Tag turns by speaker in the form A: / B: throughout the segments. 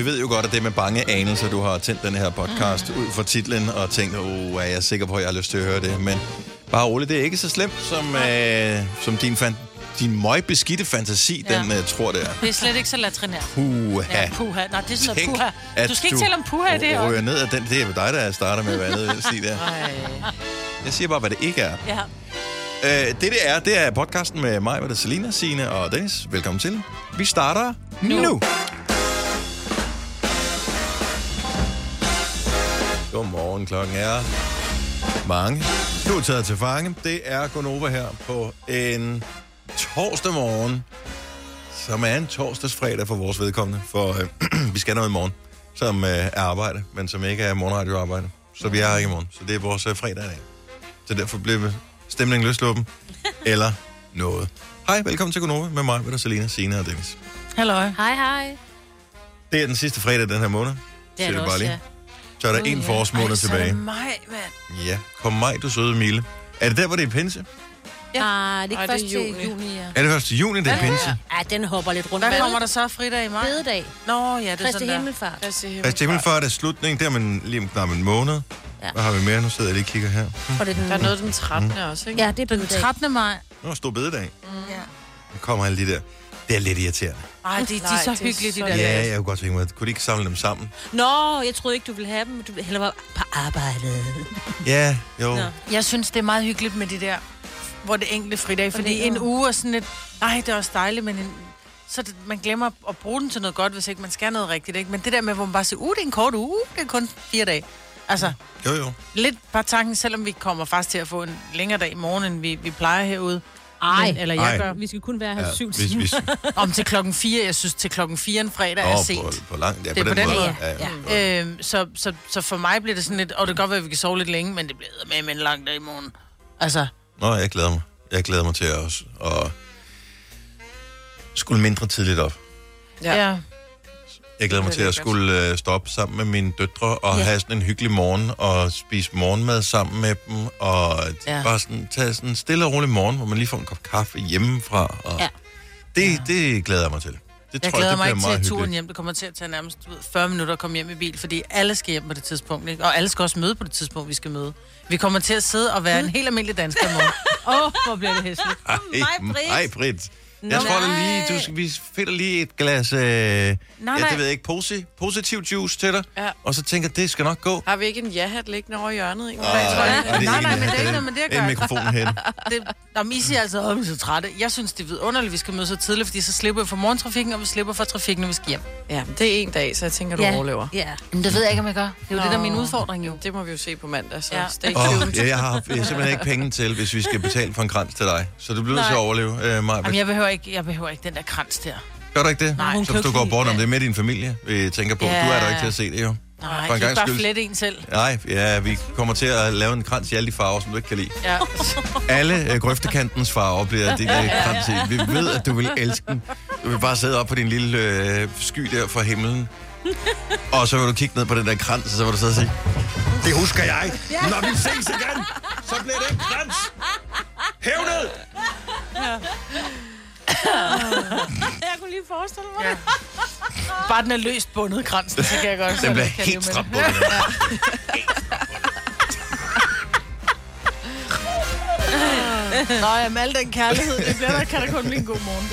A: vi ved jo godt, at det er med bange anelser, du har tændt den her podcast mm. ud fra titlen og tænkt, åh, er jeg sikker på, at jeg har lyst til at høre det. Men bare roligt, det er ikke så slemt, som, øh, som din, fan, din møgbeskidte fantasi, ja. den øh, tror det er.
B: Det er slet ikke så latrinært.
A: Puha.
B: Ja, puha. Nej, det er sådan
A: Tænk,
B: puha. Du skal ikke tale om puha i det her.
A: ryger ned af den. Det er dig, der starter med i den stil der.
B: Ej.
A: Jeg siger bare, hvad det ikke er.
B: Ja.
A: Øh, det, det er, det er podcasten med mig, med Selina, Signe og Dennis. Velkommen til. Vi starter nu. nu. Godmorgen, klokken er mange. Du er taget til fange. Det er Gonova her på en torsdag morgen, som er en torsdagsfredag for vores vedkommende, for øh, vi skal noget i morgen, som øh, er arbejde, men som ikke er morgenradioarbejde. Så vi er her ikke i morgen. Så det er vores øh, fredag i dag. Så derfor bliver stemningen løsluppen. eller noget. Hej, velkommen til Gonova med mig, med Selina, Signe og Dennis.
B: Halløj.
C: Hej, hej.
A: Det er den sidste fredag den her måned.
C: Det er det også,
A: lige.
C: ja.
A: Så er der en forårsmåned
B: Så er
A: tilbage.
B: det mig, mand.
A: Ja, kom mig, du søde Mille. Er det der, hvor det er pinse?
C: Ja. Ah, det er
D: Ej,
C: ikke
D: det
C: først
D: er
C: til
D: juni.
C: juni, ja.
A: Er det først i juni, det er pinse?
C: Ja, den hopper lidt rundt.
B: Hvad kommer der så fridag i maj?
C: Bededag.
B: Nå, ja, det er
C: Kristi
B: sådan der.
C: Himmelfart.
A: Christi Himmelfart er slutning, der er man lige om knap en måned.
C: Ja.
A: Hvad har vi mere? Nu sidder jeg lige og kigger her.
C: Og det er den,
D: Der er noget den 13. også, ikke?
C: Ja, det er
B: Den
C: bededag.
B: 13. maj.
A: Nu er stor bededag.
B: Ja.
A: Nu kommer alle de der. Det er lidt irriterende.
B: Ej, de, de er så
D: det er
B: hyggelige, de der.
A: Ja, jeg kunne godt tænke mig, kunne de ikke samle dem sammen?
C: Nå, jeg troede ikke, du ville have dem. Du ville hellere være på arbejde.
A: Ja, jo.
C: Nå.
B: Jeg synes, det er meget hyggeligt med de der, hvor det er enkelte fridag. Fordi
C: det er-
B: en uge er sådan lidt, nej, det er også dejligt, men en, så det, man glemmer at bruge den til noget godt, hvis ikke man skal noget rigtigt. Ikke? Men det der med, hvor man bare siger, uh, det er en kort uge, det er kun fire dage. Altså,
A: Jo, jo.
B: lidt bare tanken, selvom vi kommer faktisk til at få en længere dag i morgen, end vi, vi plejer herude.
C: Ej,
B: Men, eller jeg
A: Ej.
B: gør.
C: vi skal kun være her
A: Ja,
C: syv
A: hvis,
C: timer.
A: hvis,
B: Om til klokken 4, jeg synes til klokken 4 en fredag er
A: Åh,
B: sent.
A: på, på langt, ja,
B: Det er på den måde.
A: Ja, ja.
B: Øhm, så, så, så for mig bliver det sådan lidt, og det kan godt være, at vi kan sove lidt længe, men det bliver med, med en lang dag i morgen. Altså,
A: Nå, jeg glæder mig. Jeg glæder mig til at, også, at skulle mindre tidligt op.
B: ja.
D: Ja.
B: Ja.
A: Jeg glæder mig til at skulle øh, stoppe sammen med mine døtre og
C: Ja.
A: have sådan en hyggelig morgen og spise morgenmad sammen med dem og
B: Ja.
A: ja. bare sådan tage sådan en stille og rolig morgen, hvor man lige får en kop kaffe hjemmefra. Og
C: Ja.
A: det, det glæder jeg mig til. Det
B: Jeg
A: tror
B: glæder
A: jeg, det
B: mig ikke til turen
A: hyggeligt.
B: hjem. Det kommer til at tage nærmest du ved, 40 minutter at komme hjem i bil, fordi alle skal hjem på det tidspunkt. Ikke? Og alle skal også møde på det tidspunkt, vi skal møde. Vi kommer til at sidde og være en helt almindelig dansker i morgen. Åh, oh, hvor bliver det hæsligt.
A: Ej,
C: Mig, Britt.
A: Britt. Jeg tror da lige, du skal, vi finder lige et glas, øh, ja,
B: nej.
A: det ved jeg ikke, posi, positiv juice til dig,
D: Ja.
A: og så tænker jeg, det skal nok gå.
D: Har vi ikke en ja-hat liggende over i hjørnet? Ikke? Nej, tror jeg.
B: Nej,
A: en,
B: nej, men det er
A: der
B: ikke noget med det at
A: En
B: gøre.
A: mikrofon hen.
B: Det, Nå, men I siger altid, at vi er så trætte. Jeg synes, det er vidunderligt, at vi skal møde så tidligt, fordi så slipper vi for morgentrafikken, og vi slipper for trafikken, når vi skal hjem.
D: Ja, det er en dag, så jeg tænker, du overlever.
C: Ja.
B: Men det ved jeg ikke, om jeg gør. Det er jo
D: Nå.
B: det, der er min udfordring jo.
D: Det må vi jo se på mandag, så
B: Ja.
D: ja. stay tuned.
A: ja, jeg, har, jeg har simpelthen ikke penge til, hvis vi skal betale for en krans til dig. Så du bliver nødt til at
B: Nej.
A: overleve, øh, Maja.
B: Jamen, jeg behøver ikke, jeg behøver ikke den der krans der.
A: Gør du ikke det?
B: Nej,
A: så hvis du går bort om det er med din familie, vi tænker på.
B: Ja.
A: Du er der ikke til at se det, jo.
B: Nej,
A: For en
B: kan ikke bare flette en selv.
A: Nej, ja, vi kommer til at lave en krans i alle de farver, som du ikke kan lide.
B: Ja.
A: Alle øh, grøftekantens farver bliver din øh, krans i. Vi ved, at du vil elske den. Du vil bare sidde op på din lille øh, sky der fra himlen. Og så vil du kigge ned på den der krans, og så vil du sidde og sige, det husker jeg. Når vi ses igen, så bliver det en krans. Hævnet!
C: Jeg kunne lige forestille mig.
B: Ja. Bare den er løst bundet kransen, så kan jeg godt.
A: Den bliver helt
B: med
A: stramt bundet.
B: Nå, jamen, al den kærlighed, det bliver der, kan der kun blive en god morgen.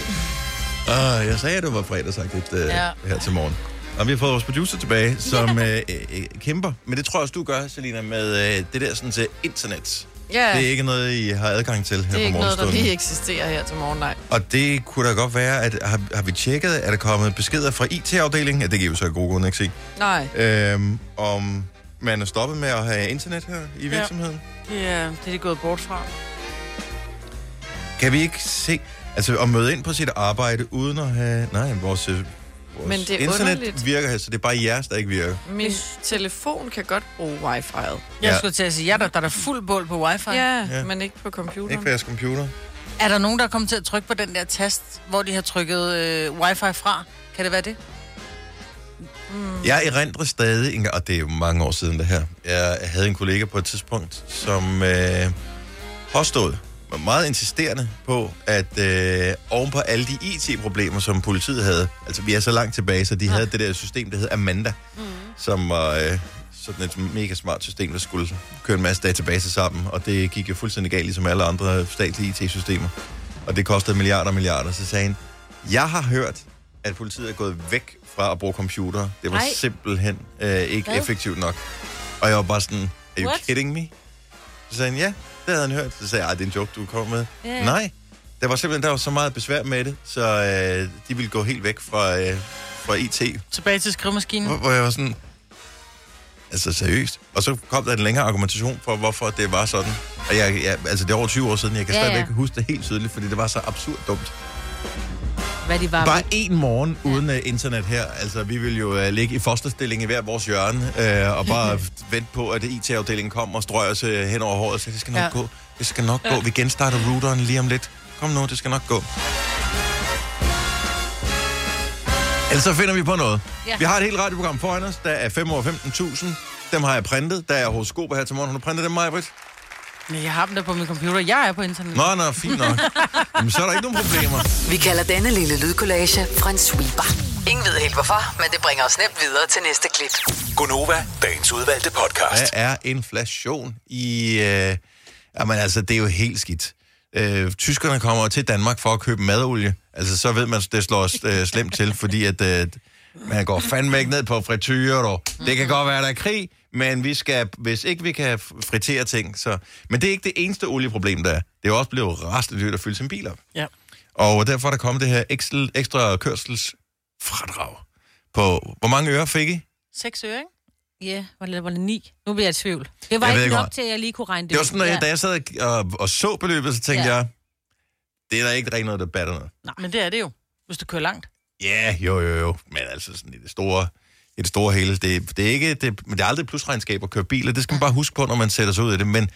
A: Uh, jeg sagde, at det var fredagsagtigt uh,
B: Ja.
A: ja. her til morgen. Og vi har fået vores producer tilbage, som øh, øh, kæmper. Men det tror jeg også, du gør, Selina, med øh, det der sådan til internet.
D: Ja,
A: Det er ikke noget, I har adgang til her
D: det er ikke noget, der lige eksisterer her til morgen, nej.
A: Og det kunne da godt være, at har, har vi tjekket, er der kommet beskeder fra IT-afdelingen? Ja, det kan vi så af gode grunde ikke se.
D: Nej,
A: Øhm, om man er stoppet med at have internet her i virksomheden.
B: Det er, det er de gået bort fra.
A: Kan vi ikke se, altså at møde ind på sit arbejde uden at have... Nej, vores, øh, vores
D: Men det er
A: internet
D: underligt.
A: virker her, så det er bare jeres, der ikke virker.
D: min telefon kan godt bruge wifi'et.
B: Jeg
A: Ja.
B: skulle til at sige, ja, der, der er fuld bål på wifi.
D: Ja,
A: Ja.
D: men ikke på computeren.
A: Ikke på jeres computer.
B: Er der nogen, der er kommet til at trykke på den der tast, hvor de har trykket øh, wifi fra? Kan det være det?
A: Jeg erindrer stadig, en gang- og det er jo mange år siden det her, jeg havde en kollega på et tidspunkt, som øh, påstod, meget insisterende på, at øh, oven på alle de IT-problemer, som politiet havde, altså vi er så langt tilbage, så de ja. havde det der system, der hed Amanda, mm. som var øh, sådan et mega smart system, der skulle køre en masse databaser sammen, og det gik jo fuldstændig galt, ligesom alle andre statlige IT-systemer. Og det kostede milliarder og milliarder. Så sagde han, jeg har hørt, at politiet er gået væk fra at bruge computer. Det var
C: Nej.
A: simpelthen øh, ikke
C: Hvad?
A: effektivt nok. Og jeg var bare sådan, are you
C: What?
A: kidding me? Så sagde han, ja, det havde han hørt. Så sagde jeg, "Ej, det er en joke, du kommer med.
C: Ja.
A: Nej, der var simpelthen der var så meget besvær med det, så øh, de ville gå helt væk fra, øh, fra IT.
B: Tilbage til skrivemaskinen.
A: Hvor, hvor jeg var sådan, altså seriøst. Og så kom der en længere argumentation for, hvorfor det var sådan. Og jeg, jeg, altså det er over 20 år siden, jeg kan
C: Ja,
A: ja,
C: ja.
A: stadigvæk huske det helt tydeligt, fordi det var så absurd dumt.
C: Hvad de var
A: Bare en morgen uden uh, internet her. Altså, vi vil jo uh, ligge i fosterstilling i hver vores hjørne, uh, og bare vente på, at IT-afdelingen kommer og strøger os uh, hen over håret. Så det skal nok ja.
B: Ja.
A: gå. Det skal nok gå. Vi genstarter routeren lige om lidt. Kom nu, det skal nok gå. Ellers så finder vi på noget. Ja.
C: Ja.
A: Vi har et helt radioprogram foran os. Der er 5 år 15.000. Dem har jeg printet. Der er horoskoper her til morgen. Har du printet dem, Majbrit?
B: Men Jeg har dem der på min computer. Jeg er på internet.
A: Nå, nå, fint nok. Jamen, så er der ikke nogen problemer.
E: Vi kalder denne lille lydkollage en sweeper. Ingen ved helt hvorfor, men det bringer os nemt videre til næste klip.
F: Gonova, dagens udvalgte podcast.
A: Der er inflation i... Øh, jamen altså, det er jo helt skidt. Øh, tyskerne kommer til Danmark for at købe madolie. Altså, så ved man, det slår øh, slemt til, fordi at øh, man går fandme ikke ned på frityrer. Dog. Det kan godt være, der er krig, men vi skal, hvis ikke vi kan fritere ting, så... Men det er ikke det eneste olieproblem, der er. Det er også blevet rastet dyrt at fylde sin bil op.
B: Ja.
A: Og derfor er der kommet det her ekstra, ekstra kørselsfradrag på... Hvor mange øre fik I?
B: Seks øre, ikke?
C: Ja, var det, var det ni? Nu bliver jeg i tvivl. Det var
A: Jeg
C: ikke nok
A: hvor-
C: til, at jeg lige kunne regne det
A: Det var sådan, at da jeg sad og, og så beløbet, så tænkte
C: Ja.
A: jeg, det er der ikke rigtig noget, der batter noget.
B: Men det er det jo, hvis du kører langt.
A: Ja, jo, jo, jo. Men altså sådan i det store, i det store hele, det, det er ikke, det, men det er aldrig plusregnskab at køre bil, og det skal man bare huske på, når man sætter sig ud i det. Men,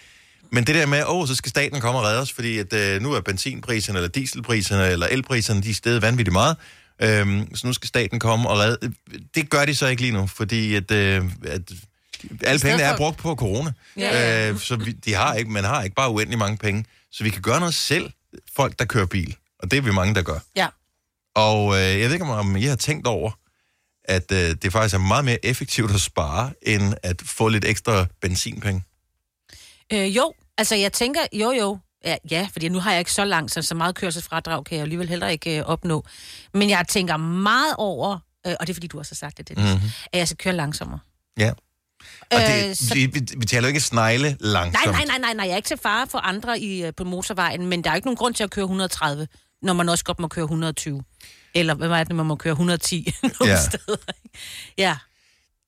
A: men det der med, åh, så skal staten komme og redde os, fordi at, øh, nu er benzinpriserne, eller dieselpriserne, eller elpriserne, de er steget vanvittigt meget. Øhm, så nu skal staten komme og redde. Det gør de så ikke lige nu, fordi at, øh, at alle pengene er brugt på corona.
C: Ja.
A: Øh, så vi, de har ikke, man har ikke bare uendelig mange penge. Så vi kan gøre noget selv, folk der kører bil. Og det er vi mange, der gør.
B: Ja.
A: Og øh, jeg ved ikke, om- om I har tænkt over, at øh, det faktisk er meget mere effektivt at spare, end at få lidt ekstra benzinpenge.
C: Øh, jo, altså jeg tænker, jo jo, ja, ja, fordi nu har jeg ikke så langt, så så meget kørselsfradrag kan jeg alligevel heller ikke øh, opnå. Men jeg tænker meget over, øh, og det er fordi, du også har sagt det, Dennis, mm-hmm. at jeg skal køre langsommere.
A: Ja. Og det,
C: Øh, så-
A: vi, vi, vi taler jo ikke snegle langsomt.
C: nej, nej, nej, nej, jeg er ikke til fare for andre i, øh, på motorvejen, men der er ikke nogen grund til at køre 130, når man også godt må køre 120. Eller hvad var det, man må køre 110 nogle
A: Ja.
C: steder. Ja,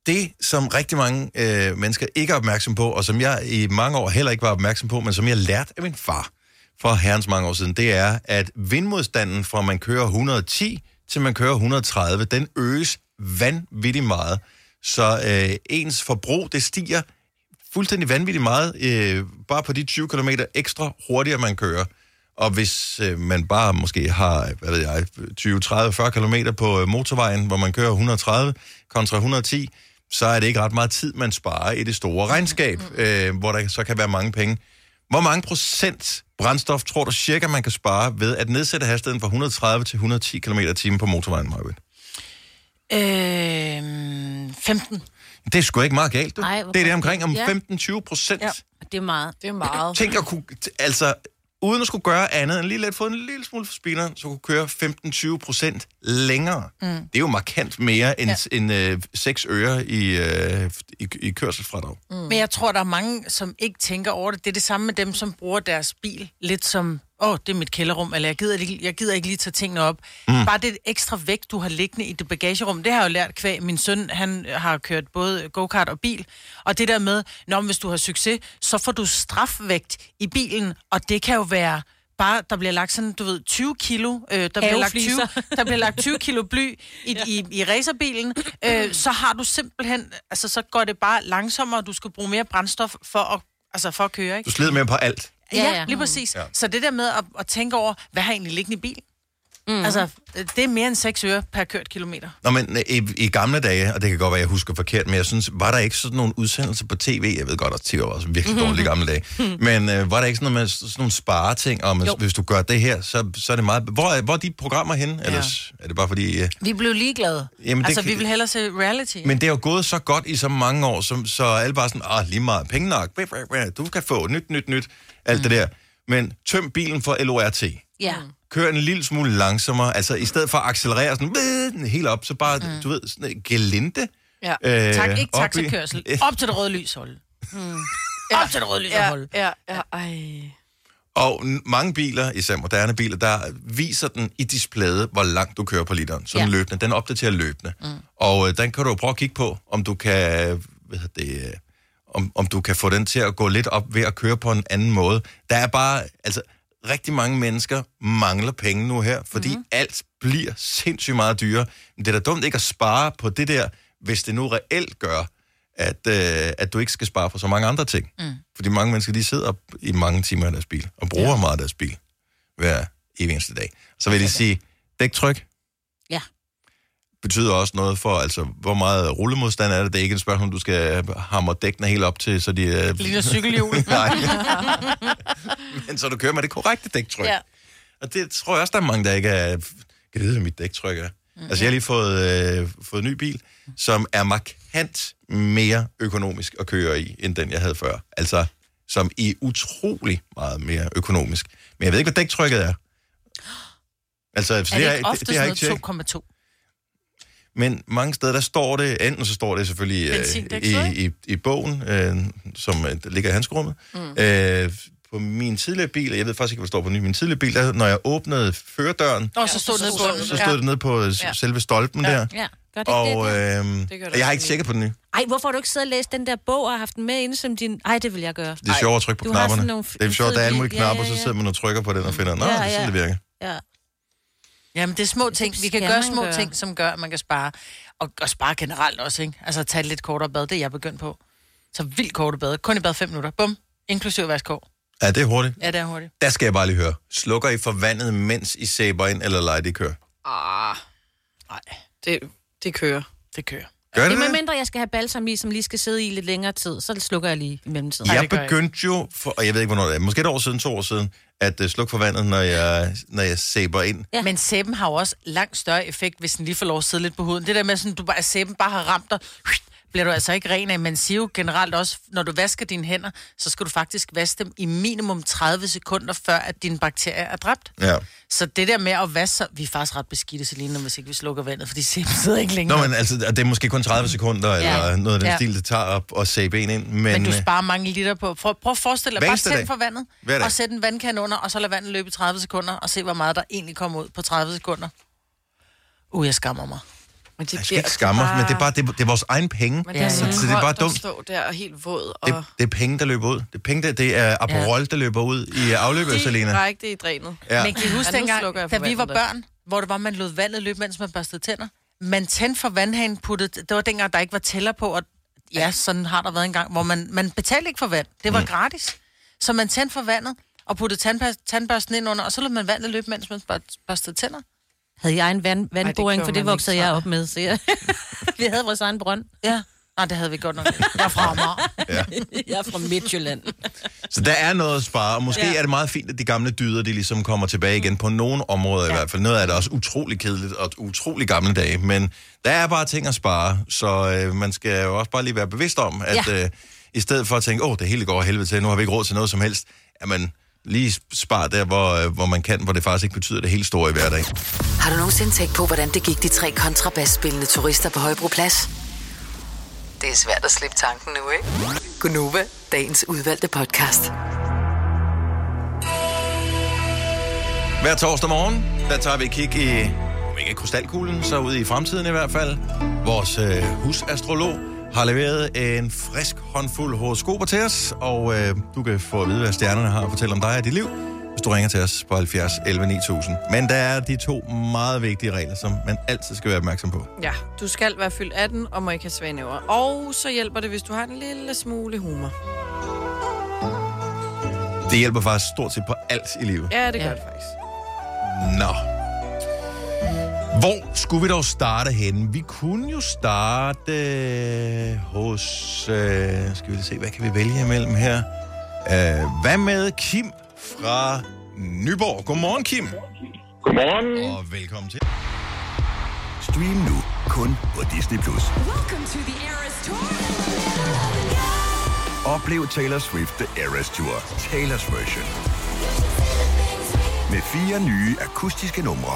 A: Det, som rigtig mange øh, mennesker ikke er opmærksom på, og som jeg i mange år heller ikke var opmærksom på, men som jeg lærte af min far for herrens mange år siden, det er, at vindmodstanden fra man kører 110 til man kører 130, den øges vanvittigt meget. Så øh, ens forbrug, det stiger fuldstændig vanvittigt meget, øh, bare på de 20 km ekstra hurtigere man kører. Og hvis øh, man bare måske har, hvad ved jeg, 20, 30, 40 km på øh, motorvejen, hvor man kører 130 kontra 110, så er det ikke ret meget tid, man sparer i det store regnskab, øh, hvor der så kan være mange penge. Hvor mange procent brændstof tror du cirka, man kan spare ved at nedsætte hastigheden fra 130 til 110 km i timen på motorvejen, Marvind?
B: Øh, 15.
A: Det er sgu ikke meget galt, du.
C: Ej,
A: det er det omkring om
C: Ja.
A: 15-20 procent.
B: Ja.
C: det er meget.
D: Det er meget.
A: Tænk at kunne, t- altså, uden at skulle gøre andet end lige lidt få en lille smule for speederen, så kunne køre 15-20 procent længere. Mm. Det er jo markant mere end, ja. end øh, 6 øre i, øh, i, i kørselsfradrag. Mm.
B: Men jeg tror, der er mange, som ikke tænker over det. Det er det samme med dem, som bruger deres bil lidt som, åh, oh, det er mit kælderrum, eller jeg gider, ikke, jeg gider ikke lige tage tingene op. Mm. Bare det ekstra vægt, du har liggende i det bagagerum, det har jeg jo lært kvæg. Min søn, han har kørt både go-kart og bil, og det der med, når hvis du har succes, så får du strafvægt i bilen, og det kan jo være bare, der bliver lagt sådan, du ved, 20 kilo, øh, der, bliver lagt 20,
C: Havefliser.
B: der bliver lagt 20 kilo bly i, ja. i, i racerbilen, øh, så har du simpelthen, altså så går det bare langsommere, du skal bruge mere brændstof for at, altså for at køre, ikke?
A: Du slider med på alt.
B: Ja,
C: Ja,
B: lige præcis.
A: Ja.
B: Så det der med at, at tænke over, hvad har jeg egentlig liggende i bilen? Mm. Altså, det er mere end 6 øre per kørt kilometer.
A: Nå, men øh, i, i gamle dage, og det kan godt være, jeg husker forkert, men jeg synes, var der ikke sådan nogle udsendelser på tv? Jeg ved godt, at tv var også virkelig dårligt i gamle dage. Men øh, var der ikke sådan noget med sådan nogle spareting, om
C: Jo.
A: hvis du gør det her, så, så er det meget... Hvor er, hvor er de programmer henne? Ja. Ellers er det bare fordi... Øh,
B: Vi blev ligeglade.
A: Jamen, det
B: altså,
A: kan-
B: vi vil hellere se reality.
A: men det er jo gået så godt i så mange år, som, så alle bare sådan, ah, lige meget, penge nok, du kan få nyt, nyt, nyt, alt mm. det der. Men tøm bilen for LORT.
C: Ja.
A: Kør en lille smule langsommere, altså i stedet for at accelerere sådan, øh, helt op, så bare, mm. du ved, sådan en gelinde.
D: Ja.
A: Øh,
B: tak, ikke
A: op i-
B: taxakørsel. Op til det røde lys, hold. Mm. Op til det røde lys,
D: Ja,
B: hold.
D: ja, ja, ej.
A: Og mange biler, især moderne biler, der viser den i displayet, hvor langt du kører på literen. Sådan
C: Ja.
A: løbende. Den opdaterer løbende. Mm. Og øh, den kan du jo prøve at kigge på, om du kan, hvad hedder det, øh, om, om du kan få den til at gå lidt op ved at køre på en anden måde. Der er bare, altså, rigtig mange mennesker mangler penge nu her, fordi mm. alt bliver sindssygt meget dyrere. Men det er da dumt ikke at spare på det der, hvis det nu reelt gør, at, øh, at du ikke skal spare på så mange andre ting. Mm. Fordi mange mennesker, de sidder op i mange timer i deres bil, og bruger ja. meget af deres bil hver evig eneste dag. Så vil jeg lige sige, dæktryk
C: Ja.
A: Betyder også noget for, altså, hvor meget rullemodstand er det. Det er ikke et spørgsmål, du skal hamre dækkene helt op til, så de... Øh...
B: Ligner cykelhjul.
A: Nej. Men så du kører med det korrekte dæktryk.
B: Ja.
A: Og det tror jeg også, der er mange, der ikke er... Kan det vide, hvad mit dæktryk er? Mm. Altså, jeg har lige fået, øh, fået en ny bil, som er markant mere økonomisk at køre i, end den, jeg havde før. Altså, som i utrolig meget mere økonomisk. Men jeg ved ikke, hvad dæktrykket er. Altså,
B: Er det ikke
A: har-
B: ofte
A: har jeg
B: sådan
A: ikke tjekket.
B: noget 2,2?
A: Men mange steder, der står det, enten så står det selvfølgelig øh, i,
B: så,
A: i, i bogen, øh, som øh, der ligger i handskerummet. Mm. Øh, på min tidligere bil, og jeg ved faktisk ikke, hvad der står på min, min tidligere bil, der, når jeg åbnede førerdøren,
B: Og så stod det nede på
A: så stod det nede på ja. selve stolpen ja. der.
C: Ja, gør det
A: Og
C: det?
A: øh,
D: Det gør det
A: jeg har ikke tjekket på den nye.
C: Ej, hvorfor har du ikke siddet og læst den der bog og haft den med inde som din... Ej, det vil jeg gøre.
A: Det er sjovt at trykke på
C: Du har sådan
A: knapperne.
C: nogle
A: Det er
C: f-
A: sjovt, der er alle mulige
C: bil. Ja,
A: knapper,
C: ja,
A: så
C: ja.
A: sidder man og trykker på den og finder, nå,
C: Ja,
A: det er sådan,
C: ja.
A: det virker.
C: Ja.
B: Jamen, det er små ting. Vi kan gøre små
C: gøre.
B: ting, som gør, at man kan spare. Og, og spare generelt også, ikke? Altså, at tage lidt kortere bad, det er jeg begyndt på. Så vildt korte bad. Kun i bad 5 minutter. Bum. Inklusive vaskår.
A: Ja, det er hurtigt.
B: Ja, det er hurtigt.
A: Der skal jeg bare lige høre. Slukker I for vandet, mens I sæber ind, eller lader det køre?
D: Ah,
B: Nej,
D: det, det kører.
B: det kører.
A: Gør
C: Det
A: det
C: medmindre, jeg skal have balsam i, som lige skal sidde i lidt længere tid, så slukker jeg lige i mellemtiden.
A: Jeg begyndte jo, for, og jeg ved ikke, hvornår det er, måske et år siden, to år siden, at uh, slukke for vandet, når jeg, når jeg sæber ind.
C: Ja.
B: Men sæben har jo også langt større effekt, hvis den lige får lov at sidde lidt på huden. Det der med, sådan, du bare, at sæben bare har ramt dig, bliver du altså ikke ren af. Man siger jo generelt også, når du vasker dine hænder, så skal du faktisk vaske dem i minimum 30 sekunder, før at dine bakterier er dræbt.
A: Ja.
B: Så det der med at vaske vi er faktisk ret beskidte, Selina, hvis ikke vi slukker vandet, fordi sæben sidder ikke længere.
A: Nå, men altså, det er måske kun 30 sekunder, ja. eller noget af den
B: Ja.
A: stil, det tager op og sæbe en ind. Men,
B: Men du
A: øh,
B: sparer mange liter på. Prøv, prøv at forestille dig, bare tænd for vandet, og sæt en vandkande under, og så lad vandet løbe i 30 sekunder, og se, hvor meget der egentlig kommer ud på 30 sekunder. Uh, jeg skammer mig.
D: Men det
A: jeg skal ikke skamme mig, men det er bare det, det er vores egen penge.
D: Men det er
B: Ja,
D: så,
B: ja.
A: Så det er bare dumt.
D: stå der og helt våd. Og
A: Det, det er penge, der løber ud. Det er penge, der, det er Aperol, der løber ud i afløbet, Selena.
D: direkte i drænet.
A: Ja.
B: Men kan I huske
D: Ja,
B: dengang, da vi var børn, hvor det var, man lod vandet løbe, mens man børstede tænder? Man tændte for vandhanen, puttede, det var dengang, der ikke var tæller på, og ja, sådan har der været en gang, hvor man, man betalte ikke for vand. Det var mm. gratis. Så man tændte for vandet, og puttede tandbørsten, tandbørsten ind under, og så lod man vandet løbe, mens man bør- børstede tænder.
C: Havde jeg en vand, vandboring,
D: gjorde
C: for det voksede
D: ikke,
C: jeg op med. Så jeg, vi havde vores egen brønd.
B: Ja. Nej, det havde vi godt nok. Jeg er fra Amager.
C: Jeg er fra Midtjylland.
A: Så der er noget at spare, og måske ja.
B: Ja.
A: er det meget fint, at de gamle dyder, de ligesom kommer tilbage igen på nogle områder ja. i hvert fald. Noget af det er også utrolig kedeligt og utrolig gamle dage, men der er bare ting at spare, så øh, man skal jo også bare lige være bevidst om, at
C: Ja.
A: øh, i stedet for at tænke, åh, oh, det hele går helvede til, nu har vi ikke råd til noget som helst, jamen lige spar der, hvor, øh, hvor man kan, hvor det faktisk ikke betyder det helt store i hverdagen.
E: Har du nogensinde tænkt på, hvordan det gik de tre kontrabasspillende turister på Højbroplads? Det er svært at slippe tanken nu, ikke? Gunova, dagens udvalgte podcast.
A: Hver torsdag morgen, der tager vi et kig i, om ikke krystalkuglen, så ud i fremtiden i hvert fald. Vores øh, husastrolog har leveret en frisk håndfuld horoskoper til os, og øh, du kan få at vide, hvad stjernerne har at fortælle om dig og dit liv, hvis du ringer til os på 70 11 9000. Men der er de to meget vigtige regler, som man altid skal være opmærksom på.
D: Ja, du skal være fyldt 18 og må ikke have svage næver. Og så hjælper det, hvis du har en lille smule humor.
A: Det hjælper faktisk stort set på alt i livet.
D: Ja, det gør
B: Ja.
D: det faktisk.
A: Nå. Hvor skulle vi dog starte henne? Vi kunne jo starte hos... Øh, skal vi se, hvad kan vi vælge imellem her? Øh, hvad med Kim fra Nyborg? Godmorgen, Kim.
G: Godmorgen.
A: Og velkommen til.
H: Stream nu kun på Disney+. Plus. Oplev Taylor Swift The Eras Tour, Taylor's version. Med fire nye akustiske numre.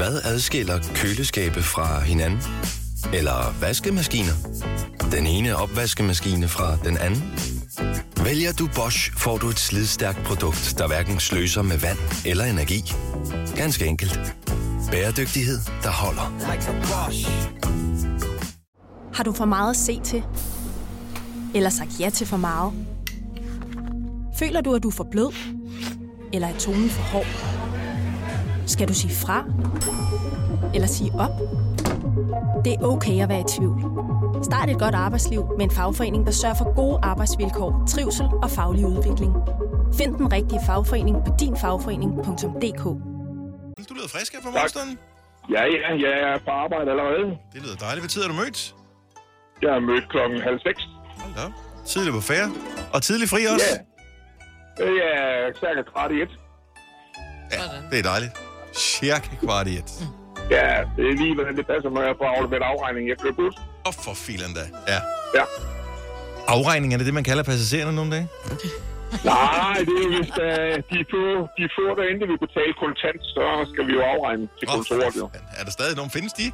I: Hvad adskiller køleskabe fra hinanden? Eller vaskemaskiner? Den ene opvaskemaskine fra den anden? Vælger du Bosch, får du et slidstærkt produkt, der hverken sløser med vand eller energi. Ganske enkelt. Bæredygtighed, der holder.
J: Har du for meget at se til? Eller sagt ja til for meget? Føler du, at du er for blød? Eller er tonen for hård? Skal du sige fra? Eller sige op? Det er okay at være i tvivl. Start et godt arbejdsliv med en fagforening, der sørger for gode arbejdsvilkår, trivsel og faglig udvikling. Find den rigtige fagforening på dinfagforening.dk
A: Du lyder frisk her på morgenstunden.
G: Ja, ja, jeg er på arbejde allerede.
A: Det lyder dejligt. Hvad tid er du mødt?
G: Jeg er mødt klokken halv seks.
A: Hold da. Tidligt på færre. Og tidlig fri også?
G: Ja. Jeg er cirka kvart i et.
A: Ja, det er dejligt. Cirka kvart i et.
G: Ja, det er lige, hvordan det passer, når jeg får afleveret afregning. Jeg kører bus.
A: Og for filen da. Ja.
G: Ja.
A: Afregning, er det det, man kalder passagererne nogle dage?
G: Nej, det er jo, hvis uh, de få, de få derinde vil betale kontant, så skal vi jo afregne til kontoret, jo.
A: Er der stadig nogen? Findes de?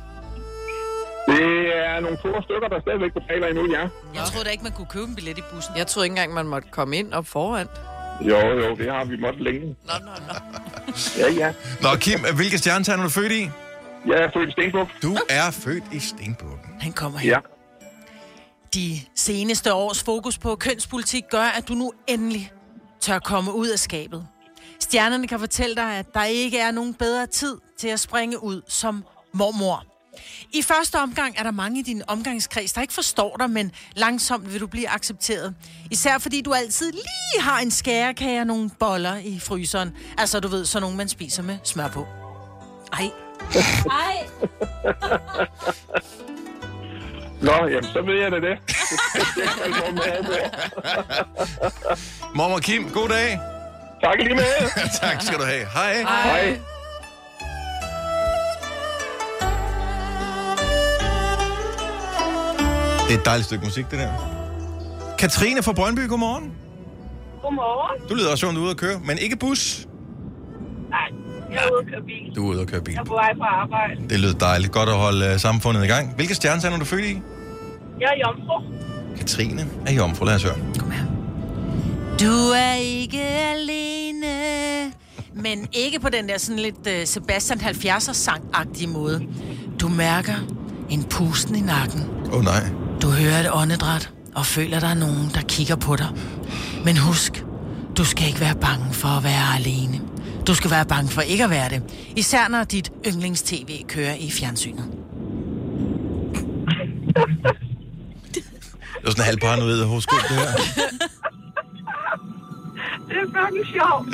G: Det er nogle få stykker, der stadigvæk betaler endnu, ja.
B: Jeg troede da ikke, man kunne købe en billet i bussen.
D: Jeg troede ikke engang, man måtte komme ind op foran.
G: Jo, jo, det har vi måttet længe.
D: Nå, nå, nå.
G: Ja, ja.
A: Nå, Kim, hvilke stjernetegn er du født i?
G: Jeg er født i Stenbuk.
A: Du er født i Stenbukken.
B: Han kommer her.
G: Ja.
B: De seneste års fokus på kønspolitik gør, at du nu endelig tør komme ud af skabet. Stjernerne kan fortælle dig, at der ikke er nogen bedre tid til at springe ud som mormor. I første omgang er der mange i din omgangskreds, der ikke forstår dig, men langsomt vil du blive accepteret. Især fordi du altid lige har en skærekage og nogle boller i fryseren. Altså, du ved, sådan nogle, man spiser med smør på. Ej.
C: Ej.
G: Nå, jamen, så ved jeg da det.
A: Mormor Kim, god dag.
G: Tak lige med.
A: tak skal du have. Hej.
G: Hej.
A: Det er et dejligt stykke musik, det der. Katrine fra Brøndby, godmorgen.
K: Godmorgen.
A: Du lyder også som du er ude at køre, men ikke bus.
K: Nej, jeg er ude at køre bil.
A: Du er ude at køre bil.
K: Jeg er på vej fra arbejde.
A: Det lyder dejligt. Godt at holde uh, samfundet i gang. Hvilke stjernetegn er du født i?
K: Jeg er jomfru.
A: Katrine er jomfru. Lad os høre.
B: Du er ikke alene. Men ikke på den der sådan lidt uh, Sebastian 70'er sang-agtige måde. Du mærker en pusten i nakken.
A: Åh oh, nej.
B: Du hører et åndedræt og føler, der er nogen, der kigger på dig. Men husk, du skal ikke være bange for at være alene. Du skal være bange for ikke at være det. Især når dit yndlings-tv kører i fjernsynet.
A: Det er sådan en halv paranoid horoskop, det her.
K: Det er fucking sjovt.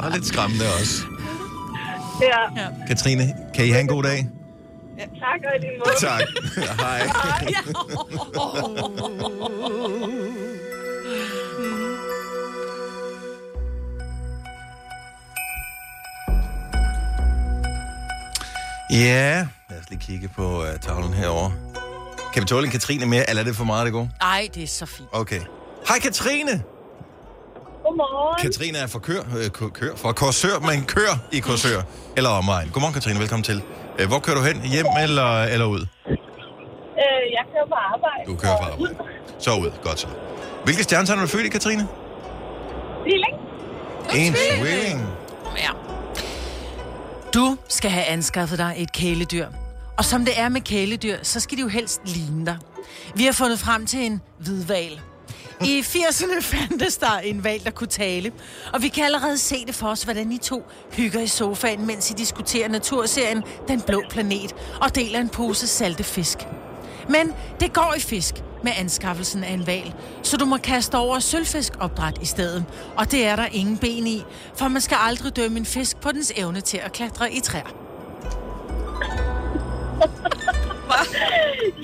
A: Og lidt skræmmende også.
K: Ja. ja.
A: Katrine, kan I have en god dag?
K: Tak, og i lige måde.
A: Tak. Hej. Ja, lad os lige kigge på uh, tavlen herovre. Kan vi tåle en Katrine mere, eller er det for meget, det går?
B: Ej, det er så fint.
A: Okay. Hej Katrine!
K: Godmorgen.
A: Katrine er fra kør, øh, kø- kør, fra Korsør, men kør i Korsør, eller omegn. Godmorgen Katrine, velkommen til. Øh, Hvor kører du hen? Hjem eller, eller ud?
K: Øh, jeg kører på arbejde.
A: Du kører på arbejde. Så ud. Godt så. Hvilke stjernetegn er du født i, Katrine?
K: Tvilling.
A: En tvilling.
B: Ja. Du skal have anskaffet dig et kæledyr. Og som det er med kæledyr, så skal de jo helst ligne dig. Vi har fundet frem til en hvidval. I 80'erne fandtes der en valg, der kunne tale. Og vi kan allerede se det for os, hvordan I to hygger i sofaen, mens I diskuterer naturserien Den Blå Planet og deler en pose salte fisk. Men det går i fisk med anskaffelsen af en val, så du må kaste over sølvfiskopdræt i stedet. Og det er der ingen ben i, for man skal aldrig dømme en fisk på dens evne til at klatre i træer.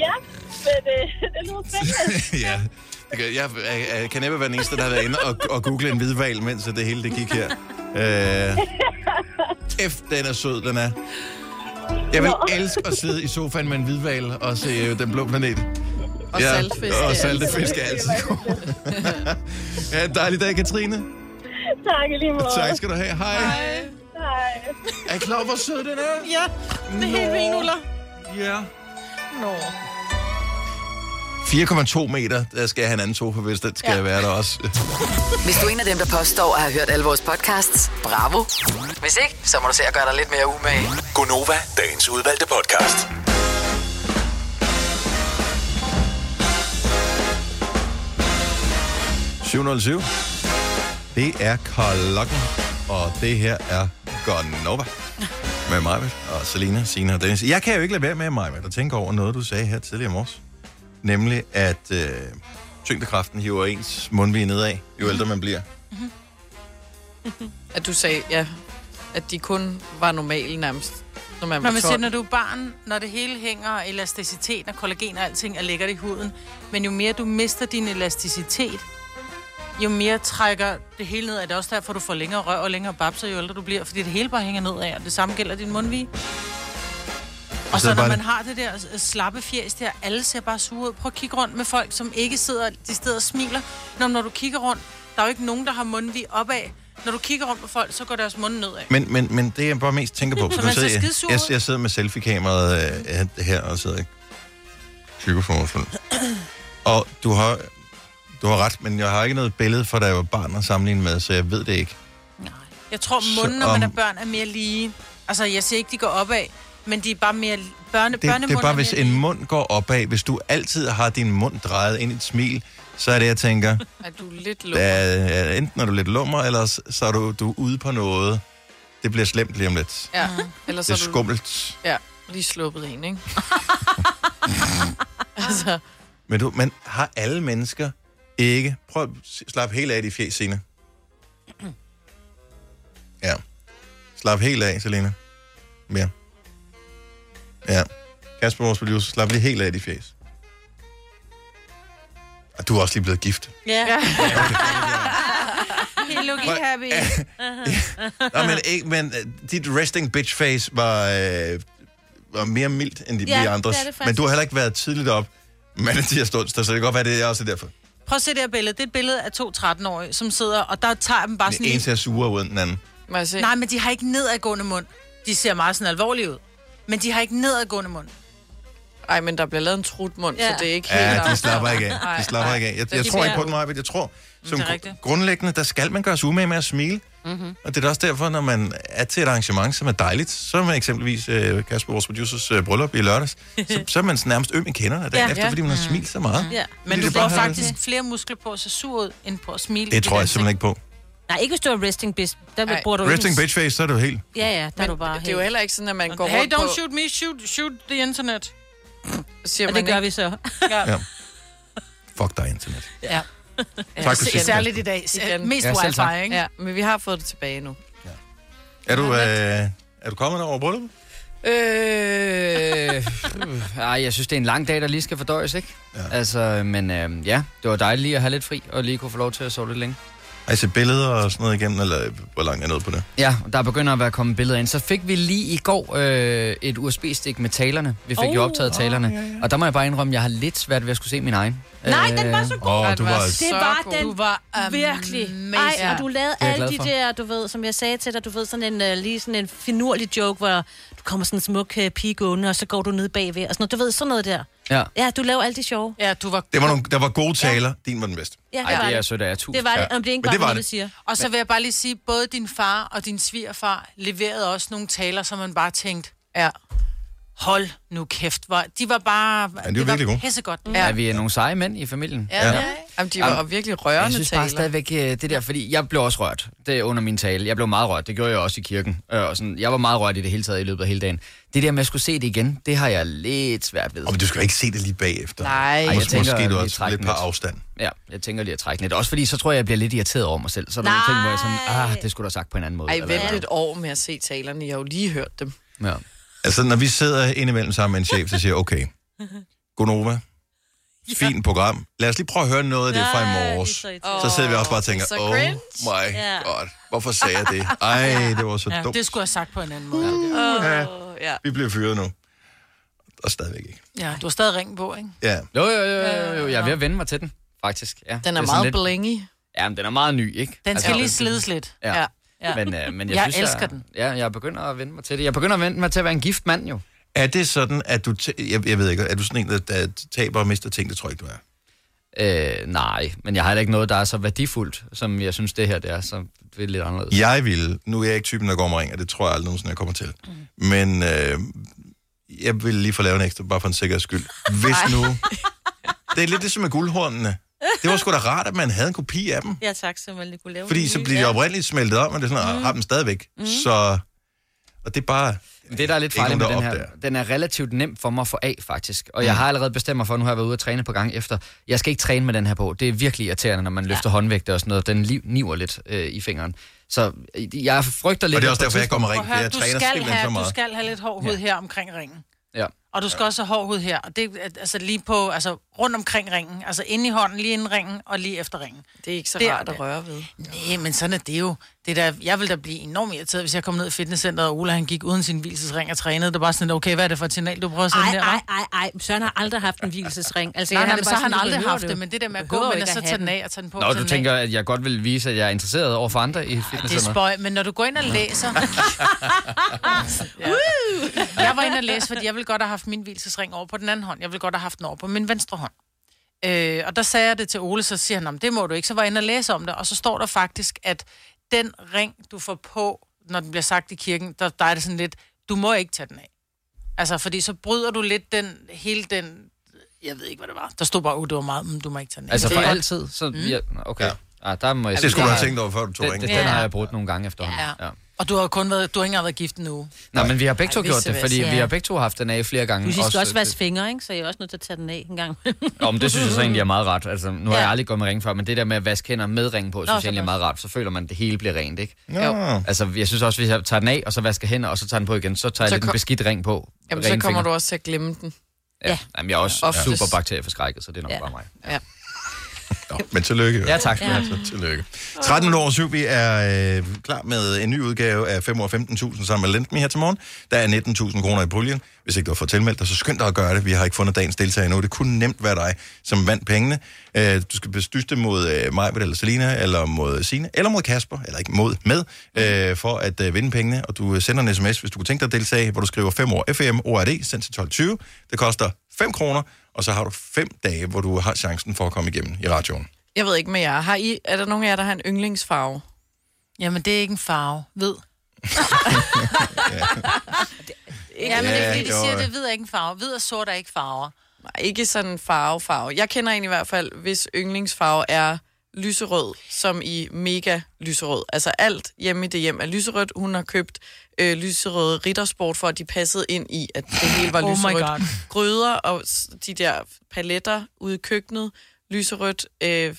K: ja, men øh, det lyder spændende.
A: ja. Jeg, kan- jeg, jeg, jeg kan næppe være den eneste, der har været inde og, og google en hvidval, mens det hele det gik her. Øh, kæft, den er sød, den er. Jeg vil elske at sidde i sofaen med en hvidval og se øh, Den Blå Planet.
D: Og saltfisk er
A: Og salte
D: altid-
A: fisk er altid god. ja, en dejlig dag, Katrine.
K: tak lige måde.
A: Tak skal du have. Hej.
K: Hej.
A: Er I klar, hvor sød den er?
B: Ja, det er helt Ulla.
A: Ja.
B: Nå.
A: 4,2 meter, der skal jeg have en anden sofa, hvis den skal ja. være der også.
E: Hvis du er en af dem, der påstår at have hørt alle vores podcasts, bravo. Hvis ikke, så må du se at gøre dig lidt mere umage.
F: Gonova, dagens udvalgte podcast.
A: – 707. Det er klokken, og det her er Gonova. Med mig og Selina, Sina og Dennis. Jeg kan jo ikke lade være med mig, at tænke over noget, du sagde her tidligere i morges. Nemlig, at øh, tyngdekraften hiver ens mundvige nedad, jo ældre man bliver.
D: At du sagde, ja, at de kun var normale nærmest, når man
B: Når man
D: 12.
B: siger, når du er barn, når det hele hænger, elasticitet og kollagen og alting er lækkert i huden, men jo mere du mister din elasticitet, jo mere trækker det hele ned. Er det også derfor, du får længere røv og længere babser, jo ældre du bliver? Fordi det hele bare hænger ned af, og det samme gælder din mundvige. Og
A: så
B: så
A: det
B: når
A: bare-
B: man har det der øh, slappe fjes der, alle ser bare sure ud. Prøv at kigge rundt med folk, som ikke sidder, de sidder og smiler. Når, når du kigger rundt, der er jo ikke nogen, der har mundvige opad. Når du kigger rundt på folk, så går deres mund nedad.
A: Men, men, men det, jeg bare mest tænker på...
B: Så man ser
A: jeg, jeg, jeg sidder med selfie-kameraet øh, her, og sidder mig selv. Og du har, du har ret, men jeg har ikke noget billede for, da jeg var barn at sammenligne med, så jeg ved det ikke.
B: Jeg tror,
A: Så
B: munden, når man er børn, er mere lige. Altså, jeg siger ikke, de går opad, men de er bare mere... Børne,
A: Det, det er bare, hvis en mund går opad, hvis du altid har din mund drejet ind i et smil, så er det, jeg tænker,
D: Er du lidt lukket?
A: der er, enten er du lidt lummer, eller så er du, du er ude på noget. Det bliver slemt lige om lidt.
D: Ja, eller så
A: Det er
D: er du
A: skummelt.
D: ja, lige sluppet en, ikke? altså,
A: Men, du, men har alle mennesker ikke... Prøv at s- slap helt af i de fjes, Signe. Ja. Slap helt af, Selina. Mere. Ja. Kasper, vores producer, slap lige helt af i de fjes. Og du er også lige blevet gift.
B: Ja. He looking happy.
A: Nå, men, ikke, men øh, dit resting bitch face var, øh, var mere mildt end de,
B: Ja,
A: de andres.
B: det er det faktisk.
A: men du har heller ikke været tidligt op mandag tirsdag onsdag, så det kan godt være, det er også derfor.
B: Prøv at se det her billede. Det er et billede af to 13-årige, som sidder, og der tager dem bare
A: Den
B: sådan
A: ene ser sure ud end den anden.
D: må jeg se?
B: Nej, men de har ikke nedadgående mund. De ser meget sådan alvorlige ud. Men de har ikke nedadgående mund.
D: Ej, men der bliver lavet en trutmund,
B: Ja.
D: så det er ikke helt...
A: Ja, de slapper ikke af. De slapper ikke af. Jeg, jeg tror ikke på den, Maja, jeg tror, som grundlæggende, der skal man gøre sig umage med at smile.
C: Mm-hmm.
A: Og det er også derfor, når man er til et arrangement, som er dejligt, så er man eksempelvis øh, Kasper, vores producers øh, bryllup i lørdags, så, så er man nærmest øm i kenderne dagen
B: Ja.
A: efter,
B: Ja.
A: fordi man har smilt så meget.
B: Ja. Men
A: Fordi
B: du
A: det
B: får faktisk flere muskler på at se sur ud, end på at smile.
A: Det tror jeg simpelthen ikke på.
C: Nej, ikke hvis du er resting bitch. Der
D: Ej.
C: bruger du
A: Resting
C: ikke...
A: bitch face, så er det jo helt...
C: Ja, ja, der er du bare
D: Det er jo heller ikke sådan, at man går
B: Hey,
D: rundt
B: don't
D: på...
B: shoot me, shoot, shoot the internet.
D: Siger
C: Og
D: man
C: det gør
D: ikke.
C: vi så.
B: Ja.
A: Ja. Fuck dig, internet.
B: ja.
A: Tak for sidst.
B: Særligt i dag.
D: Igen.
B: Mest
L: Ja, tak.
B: wifi, ikke?
D: Ja, men vi har fået det tilbage nu.
A: Er du, øh, er du kommet over brylluppet?
L: Øh, ej, jeg synes, det er en lang dag, der lige skal fordøjes, ikke?
A: Ja.
L: Ja. Altså, men øh, ja, det var dejligt lige at have lidt fri, og lige kunne få lov til at sove lidt længe.
A: Har I set billeder og sådan noget igennem, eller hvor langt er noget på det?
L: Ja, der begynder at være kommet billeder ind. Så fik vi lige i går øh, et USB-stik med talerne. Vi fik oh, jo
C: Oh.
L: optaget talerne. Og der må jeg bare indrømme, at jeg har lidt svært ved at skulle se min egen.
C: Nej, den var så god.
A: Åh, du var...
C: Det
B: så
C: var
B: god.
C: den
B: Du var
C: virkelig. Ej, og du lavede
L: Det er jeg
C: alle
L: glad
C: de
L: for.
C: der, du ved, som jeg sagde til dig, du ved, sådan en, uh, lige sådan en finurlig joke, hvor du kommer sådan en smuk uh, pige gående, og så går du ned bagved, og sådan noget. Du ved, sådan noget der.
L: Ja.
C: Ja, du laver alt det sjove.
B: Ja, du var...
A: Det var nogle, der var gode taler. Din var den bedste.
C: Ja,
L: Ej, det er sødt af jer. Tusind
C: Det var det,
A: Ja.
C: om det er ikke
A: Men det
C: bare
A: var
C: noget,
A: det.
C: du siger.
B: Og så vil jeg bare lige sige, både din far og din svigerfar leverede også nogle taler, som man bare tænkte,
D: Ja.
B: Hold nu kæft. Hvor, de var bare...
A: Ja, de var virkelig gode.
B: pissegodt.
L: Ja. vi er nogle seje mænd i familien.
D: Ja, ja. Jamen, de var
L: Jamen,
D: virkelig rørende
L: Jeg synes bare
D: taler.
L: stadigvæk, øh, det der, fordi jeg blev også rørt det er under min tale. Jeg blev meget rørt, det gjorde jeg også i kirken. Øh, Og sådan, jeg var meget rørt i det hele taget i løbet af hele dagen. Det der med at skulle se det igen, det har jeg lidt svært ved.
A: Og men du skal jo ikke se det lige bagefter.
D: Nej,
L: Ej, jeg
A: Måske,
L: tænker,
A: måske
L: at
A: du også lidt på afstand.
L: Ja, jeg tænker lige at trække lidt. Også fordi, så tror jeg, jeg bliver lidt irriteret over mig selv. Så er der nogle ting, hvor jeg sådan, ah, det skulle du have sagt på en anden måde.
D: Ej, vent et år med at se talerne. Jeg har jo lige hørt dem.
L: Ja.
A: Altså, når vi sidder indimellem sammen med en chef, så siger okay, Gonova, fint program. Lad os lige prøve at høre noget af det fra i morges. Så sidder vi også bare og tænker,
D: så
A: oh
D: cringe."
A: my god, hvorfor sagde jeg det? Ej, det var så
B: Ja,
A: dumt.
B: det skulle jeg have sagt på en anden måde.
D: Åh, ja.
A: vi bliver fyret nu. Og stadigvæk ikke.
B: Ja, du har stadig ringen på, ikke?
A: Ja.
L: Jo, jo, jo, jo, jo, jeg er ved at vende mig til den, faktisk. Ja,
D: Den er
L: sådan
D: meget
L: lidt-
D: blingy.
L: Ja, men den er meget ny, ikke?
B: Den skal
L: Altså,
B: lige slides lidt.
L: Ja.
D: Ja.
B: Ja.
L: Men, øh, men jeg,
B: Jeg
L: synes,
B: elsker den.
L: Ja, jeg begynder at vende mig til det. Jeg begynder at vende mig til at være en gift mand, jo.
A: Er det sådan, at du... T- jeg, jeg ved ikke, er du sådan en, der, der taber og mister ting? Det tror jeg ikke, du er.
L: Øh, nej, men jeg har heller ikke noget, der er så værdifuldt, som jeg synes, det her det er. Så det er lidt anderledes.
A: Jeg ville... Nu er jeg ikke typen, der går med ring, og det tror jeg aldrig nogensinde, jeg kommer til. Mm. Men øh, jeg vil lige få lavet en ekstra, bare for en sikkerheds skyld. Hvis nu... Det er lidt ligesom med guldhornene. Det var sgu da rart, at man havde en kopi af dem.
C: Ja, tak, så man lige kunne lave
A: Fordi så bliver de
C: Ja.
A: oprindeligt smeltet om, og det er sådan, mm. har dem stadigvæk. Mm. Så... Og det er bare...
L: Det, der er lidt farligt med den her, den er relativt nem for mig at få af, faktisk. Og jeg har allerede bestemt mig for, nu har jeg været ude at træne på gang efter, jeg skal ikke træne med den her på. Det er virkelig irriterende, når man løfter håndvægte og sådan noget. Den liv, niver lidt øh, i fingeren. Så øh, jeg frygter lidt...
A: Og det er også derfor, jeg med ring, for jeg
B: du
A: træner
B: skal,
A: simpelthen så
B: have, du
A: meget.
B: skal have lidt hård hud ja. her omkring ringen.
L: Ja.
B: Og du skal også have hård hud her. Og det er altså lige på, altså rundt omkring ringen. Altså inde i hånden, lige inden ringen, og lige efter ringen.
D: Det er ikke så
B: Det er
D: rart at
B: det.
D: røre ved.
B: Nej, men sådan er det jo. Det der, jeg ville da blive enormt irriteret, hvis jeg kom ned i fitnesscenteret, og Ola han gik uden sin hvilesesring og trænede. Det var bare sådan, okay, hvad er det for et signal, du prøver at sende
C: Ej,
B: her?
C: ej,
B: hva'?
C: ej, ej. Søren har aldrig haft en hvilesesring. Altså,
B: Nej,
C: jeg
B: nej,
C: har
B: men så har han aldrig haft det, men det der med at gå med den,
C: ikke
B: så tage
C: have
B: den af og tage den på.
L: Nå, du tænker, at jeg godt vil vise, at jeg er interesseret over for andre i
B: Det er spøj, men når du går ind og læser... Jeg var inde og læse, fordi jeg ville godt have haft min hvilesesring over på den anden hånd. Jeg ville godt have haft den over på min venstre hånd. Øh, og der sagde jeg det til Ole, så siger han, "Nå, det må du ikke. Så var jeg inde og læse om det, og så står der faktisk, at den ring, du får på, når den bliver sagt i kirken, der, der er det sådan lidt, du må ikke tage den af. Altså, fordi så bryder du lidt den, hele den, jeg ved ikke, hvad det var. Der stod bare, oh, det var meget, men du må ikke tage den af.
L: Altså for altid? Så,
B: Mm.
L: ja, okay. Ja. Ah, der må jeg
A: Det skulle du have tænkt over, før du tog
L: den,
A: ringen.
L: den, den
B: Ja.
L: har jeg brugt nogle gange efterhånden.
B: Ja.
L: Ja.
B: Og du har kun været, du har ikke engang været gift nu.
L: Nej, men vi har begge to
B: Ej,
L: gjort det, fordi
B: versa.
L: vi har begge to haft den af flere gange.
C: Du skal også,
L: Også-
C: vaske fingre, ikke? Så jeg er også nødt til at tage den af en gang.
L: Nå, men det synes jeg så egentlig er meget rart. Altså, nu har
C: Ja.
L: jeg aldrig gået med ring før, men det der med at vaske hænder med ring på, synes jeg
C: så
L: egentlig er meget rart. Så føler man, at det hele bliver rent, ikke?
A: Nå.
L: Altså, jeg synes også, hvis jeg tager den af, og så vasker hænder, og så tager den på igen, så tager jeg
D: Så kom-
L: beskidt ring på.
D: Jamen, så kommer
L: fingre.
D: du også til at glemme den.
L: Ja. ja. Jamen, jeg er også
D: Oftest.
L: super bakterieforskrækket, så det er nok
D: Ja.
L: bare mig.
D: Ja.
A: Nå, men tillykke.
L: Ja, tak
A: Ja.
L: have.
A: Så tillykke. 13 over 7, vi er øh, klar med en ny udgave af 5 år 15.000 sammen med Lendme her til morgen. Der er 19.000 kroner i puljen. Hvis ikke du har fået tilmeldt dig, så skynd dig at gøre det. Vi har ikke fundet dagens deltager endnu. Det kunne nemt være dig, som vandt pengene. Øh, du skal bestyste mod øh, mig, eller Selina, eller mod Sine, eller mod Kasper, eller ikke mod, med, øh, for at øh, vinde pengene. Og du sender en sms, hvis du kunne tænke dig at deltage, hvor du skriver 5 år FM ORD, sendt til 1220. Det koster 5 kroner, og så har du 5 dage, hvor du har chancen for at komme igennem i radioen.
D: Jeg ved ikke med jer. Har I, er der nogen af jer, der har en yndlingsfarve?
B: Jamen, det er ikke en farve. Hvid. Ja, men det er fordi, de
A: Ja,
B: siger,
A: jo.
B: det hvid er ikke en farve. Hvid og sort er ikke farver.
D: Nej, ikke sådan en farve, farve. Jeg kender en i hvert fald, hvis yndlingsfarve er lyserød, som i mega lyserød. Altså alt hjemme i det hjem er lyserødt. Hun har købt øh, lyserøde riddersport, for at de passede ind i, at det hele var
B: Oh
D: lyserødt. Gryder og de der paletter ude i køkkenet, lyserødt. Øh,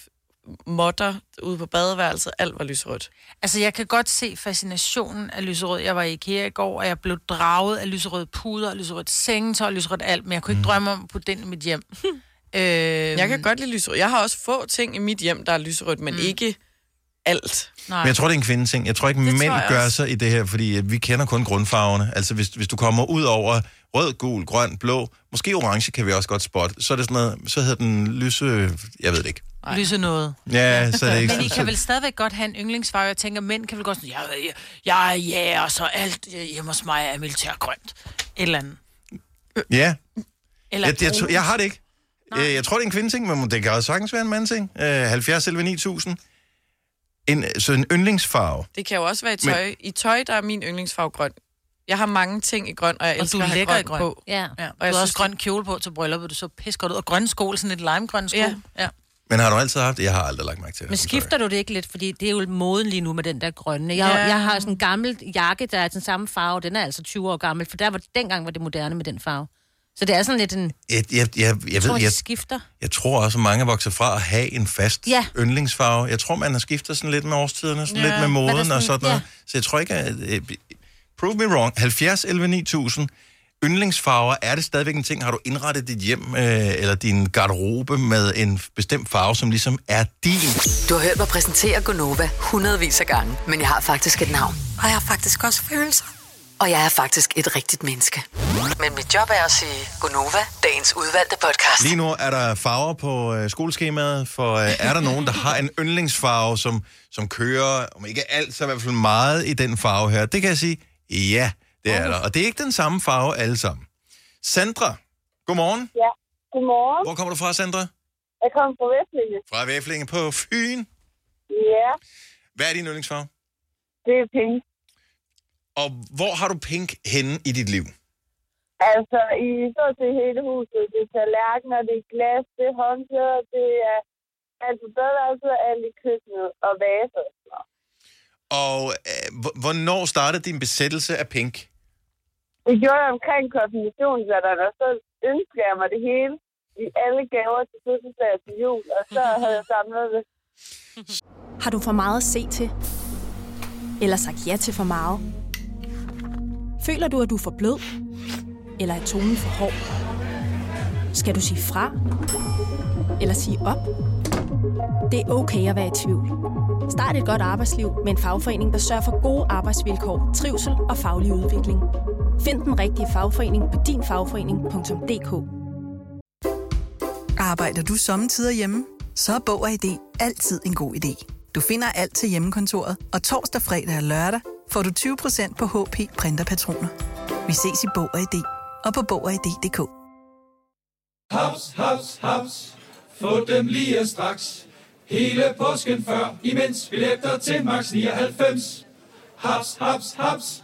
D: modder ude på badeværelset, alt var lyserødt.
B: Altså, jeg kan godt se fascinationen af lyserød. Jeg var i IKEA i går, og jeg blev draget af lyserød puder, lyserødt sengetøj, lyserødt alt, men jeg kunne ikke drømme om at putte den i mit hjem. øh,
D: Jeg kan godt lide lyserødt. Jeg har også få ting i mit hjem, der er lyserødt, men mm. ikke alt.
B: Nej.
A: Men jeg tror, det er en kvindeting. Jeg tror ikke,
D: Det
A: mænd
D: tror jeg
A: gør
D: også.
A: sig i det her, fordi at vi kender kun grundfarverne. Altså, hvis, hvis du kommer ud over rød, gul, grøn, blå. Måske orange kan vi også godt spotte. Så er det sådan noget, så hedder den lyse... Jeg ved det ikke.
B: Lyse noget.
A: Ja, så er det ikke
B: Men I kan vel stadigvæk godt have en yndlingsfarve. Jeg tænker, mænd kan vel godt sådan, jeg, jeg, jeg er ja, og så alt øh, hjemme hos mig er militærgrønt. Et eller andet.
A: Ja.
B: Eller
A: jeg, jeg,
B: brun.
A: jeg har det ikke. Øh, Jeg tror, det er en kvindeting, men det kan også sagtens være en mandting. Øh, 70 11 9000. En, så en yndlingsfarve.
D: Det kan jo også være i tøj. Men... I tøj, der er min yndlingsfarve grøn. Jeg har mange ting i grøn, og jeg
B: Og
D: elsker
B: du
D: at have
B: lækker
D: grøn,
B: grøn.
D: på.
C: Ja.
B: Ja,
D: Og
B: og
D: jeg
B: du har
D: synes,
B: også grøn kjole på til brylluppet, du så pisse godt ud. Og grønne sko, sådan et limegrøn sko.
D: Ja.
B: ja.
A: Men har du altid haft det? Jeg har aldrig lagt mærke til det.
C: Men skifter du det ikke lidt? Fordi det er jo moden lige nu med den der grønne. Jeg,
B: ja.
C: jeg har sådan en gammel jakke, der er den samme farve. Den er altså 20 år gammel, for der var, dengang var det moderne med den farve. Så det er sådan lidt en...
A: Jeg, jeg, jeg, jeg,
C: tror,
A: ved, jeg,
C: skifter.
A: jeg tror også, at mange er vokset fra at have en fast
C: Ja.
A: yndlingsfarve. Jeg tror, man har skiftet sådan lidt med årstiderne, sådan
C: Ja.
A: lidt med moden
C: der
A: og
C: sådan-
A: sådan noget.
C: ja.
A: Så jeg tror ikke, at... øh, Prove me wrong. 70 11 9000. Yndlingsfarver, er det stadigvæk en ting? Har du indrettet dit hjem øh, eller din garderobe med en bestemt farve, som ligesom er din?
E: Du har hørt mig præsentere Gonova hundredvis af gange, men jeg har faktisk et navn. Og jeg har faktisk også følelser. Og jeg er faktisk et rigtigt menneske. Men mit job er at sige Gonova, dagens udvalgte podcast.
A: Lige nu er der farver på øh, skoleskemaet, for øh, er der nogen, der har en yndlingsfarve, som, som kører, om ikke alt, så i hvert fald meget i den farve her? Det kan jeg sige, ja, det er der. Og det er ikke den samme farve alle sammen. Sandra, godmorgen.
K: Ja, godmorgen.
A: Hvor kommer du fra, Sandra?
K: Jeg kommer fra Vestlinge.
A: Fra Væflinge på Fyn.
K: Ja,
A: Hvad er din yndlingsfarve?
K: det er pink.
A: Og hvor har du pink henne i dit liv?
K: Altså, i så til hele huset. Det er tallerkener, det er glas, det er håndklæder, det er alt på badeværelset, alt i køkkenet og vaser. og
A: øh, hvor- hvornår startede din besættelse af pink?
K: Det gjorde jeg omkring konfirmationsalderen, og så ønskede jeg mig det hele i alle gaver til fødselsdag og til jul, og så havde jeg samlet det.
J: Har du for meget at se til? Eller sagt ja til for meget? Føler du, at du er for blød? Eller er tonen for hård? Skal du sige fra? Eller sige op? Det er okay at være i tvivl. Start et godt arbejdsliv med en fagforening, der sørger for gode arbejdsvilkår, trivsel og faglig udvikling. Find den rigtige fagforening på dinfagforening.dk.
M: Arbejder du sommetider hjemme? Så er Bog og ID altid en god idé. Du finder alt til hjemmekontoret, og torsdag, fredag og lørdag får du 20% på HP printerpatroner. Vi ses i Bog og ID og på Bog og ID.dk.
N: Haps, haps, haps. Få dem lige straks. Hele påsken før, imens billetter til max 99. Haps, haps, haps.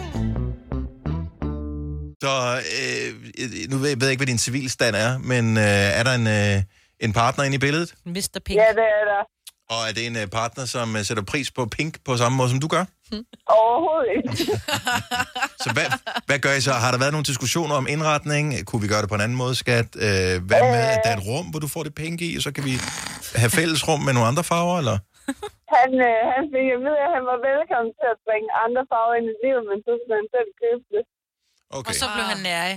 A: Så øh, nu ved jeg, ved jeg ikke, hvad din civilstand er, men øh, er der en, øh, en partner inde i billedet?
C: Mr. Pink.
K: Ja, det er der.
A: Og er det en øh, partner, som øh, sætter pris på pink på samme måde, som du gør?
K: Overhovedet ikke.
A: Så hvad, hvad gør I så? Har der været nogle diskussioner om indretning? Kunne vi gøre det på en anden måde, skat? Øh, hvad med, at der er et rum, hvor du får det pink i, og så kan vi have fælles rum med nogle andre farver, eller?
K: Han, øh, han fik at vide, at han var velkommen til at bringe andre farver ind i livet, men så skulle han selv købe det.
A: Okay.
B: Og så blev han nærig.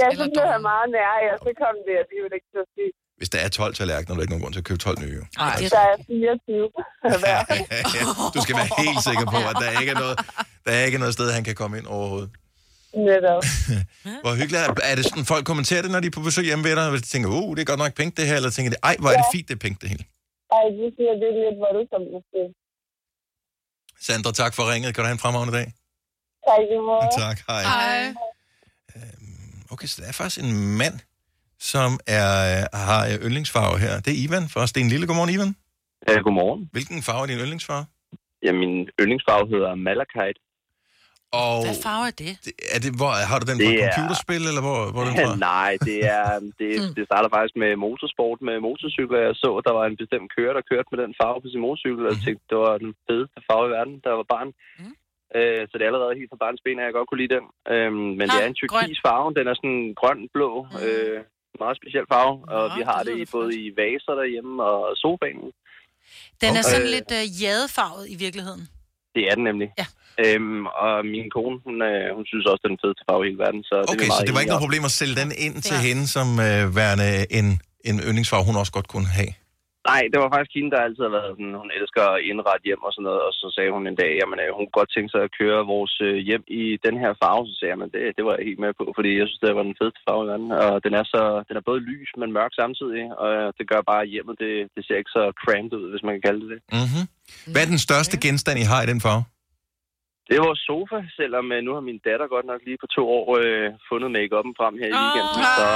K: Ja, så blev han meget nær, og så kom det alligevel ikke til at ske.
A: Hvis der er 12 tallerkener, er der ikke nogen grund til at købe 12 nye.
B: Nej,
K: Der er 24 hver.
A: Ja, du skal være helt sikker på, at der ikke er noget, der er ikke noget sted, han kan komme ind overhovedet.
K: Netop.
A: Hvor hyggeligt er, er det sådan, folk kommenterer det, når de er på besøg hjemme ved dig, hvis de tænker, uh, det er godt nok pink det her, eller tænker de, ej, hvor er det fint, det er pink det hele.
K: Ej, det siger, det er lidt voldsomt måske.
A: Sandra, tak for ringet. Kan du have en fremragende dag?
K: Tak.
A: Tak, hej.
D: Hej.
A: Okay, så der er faktisk en mand, som er, øh, har øh, yndlingsfarve her. Det er Ivan fra Sten Lille. Godmorgen, Ivan.
O: Ja, godmorgen.
A: Hvilken farve er din yndlingsfarve?
O: Ja, min yndlingsfarve hedder Malachite.
A: Og
B: Hvad farve er det?
A: er det, hvor, har du den fra
O: Det er-
A: computerspil, eller hvor, hvor er den fra?
O: Nej, det, er, det, det starter faktisk med motorsport med motorcykler. Jeg så, at der var en bestemt kører, der kørte med den farve på sin motorcykel, og jeg tænkte, det var den fedeste farve i verden, der var barn. Øh, så det er allerede helt fra barns ben, at jeg godt kunne lide den. Øhm, men det er en turkis farve. Den er sådan grøn-blå. Øh, meget speciel farve. Og vi har det i både i vaser derhjemme og sofaen.
B: Den er sådan lidt øh, jadefarvet i virkeligheden.
O: Det er den nemlig.
B: Ja.
O: Øhm, og min kone, hun, øh, hun synes også, det er den fedeste farve i hele verden. Så det er
A: Okay, så
O: meget
A: det var ikke noget problem at sælge den ind til hende som øh, værende en, en yndlingsfarve, hun også godt kunne have.
O: Nej, det var faktisk hende, der altid har været sådan, hun elsker at indrette hjem og sådan noget, og så sagde hun en dag, jamen øh, hun kunne godt tænke sig at køre vores øh, hjem i den her farve, så sagde jeg, men det, det var jeg helt med på, fordi jeg synes, det var den fedeste farve i verden, og den er, så, den er både lys, men mørk samtidig, og øh, det gør bare hjemmet, det, det ser ikke så cramped ud, hvis man kan kalde det det.
A: Mm-hmm. Hvad er den største genstand, I har i den farve?
O: Det er vores sofa, selvom øh, nu har min datter godt nok lige på to år øh, fundet make-up'en frem her i weekenden, så,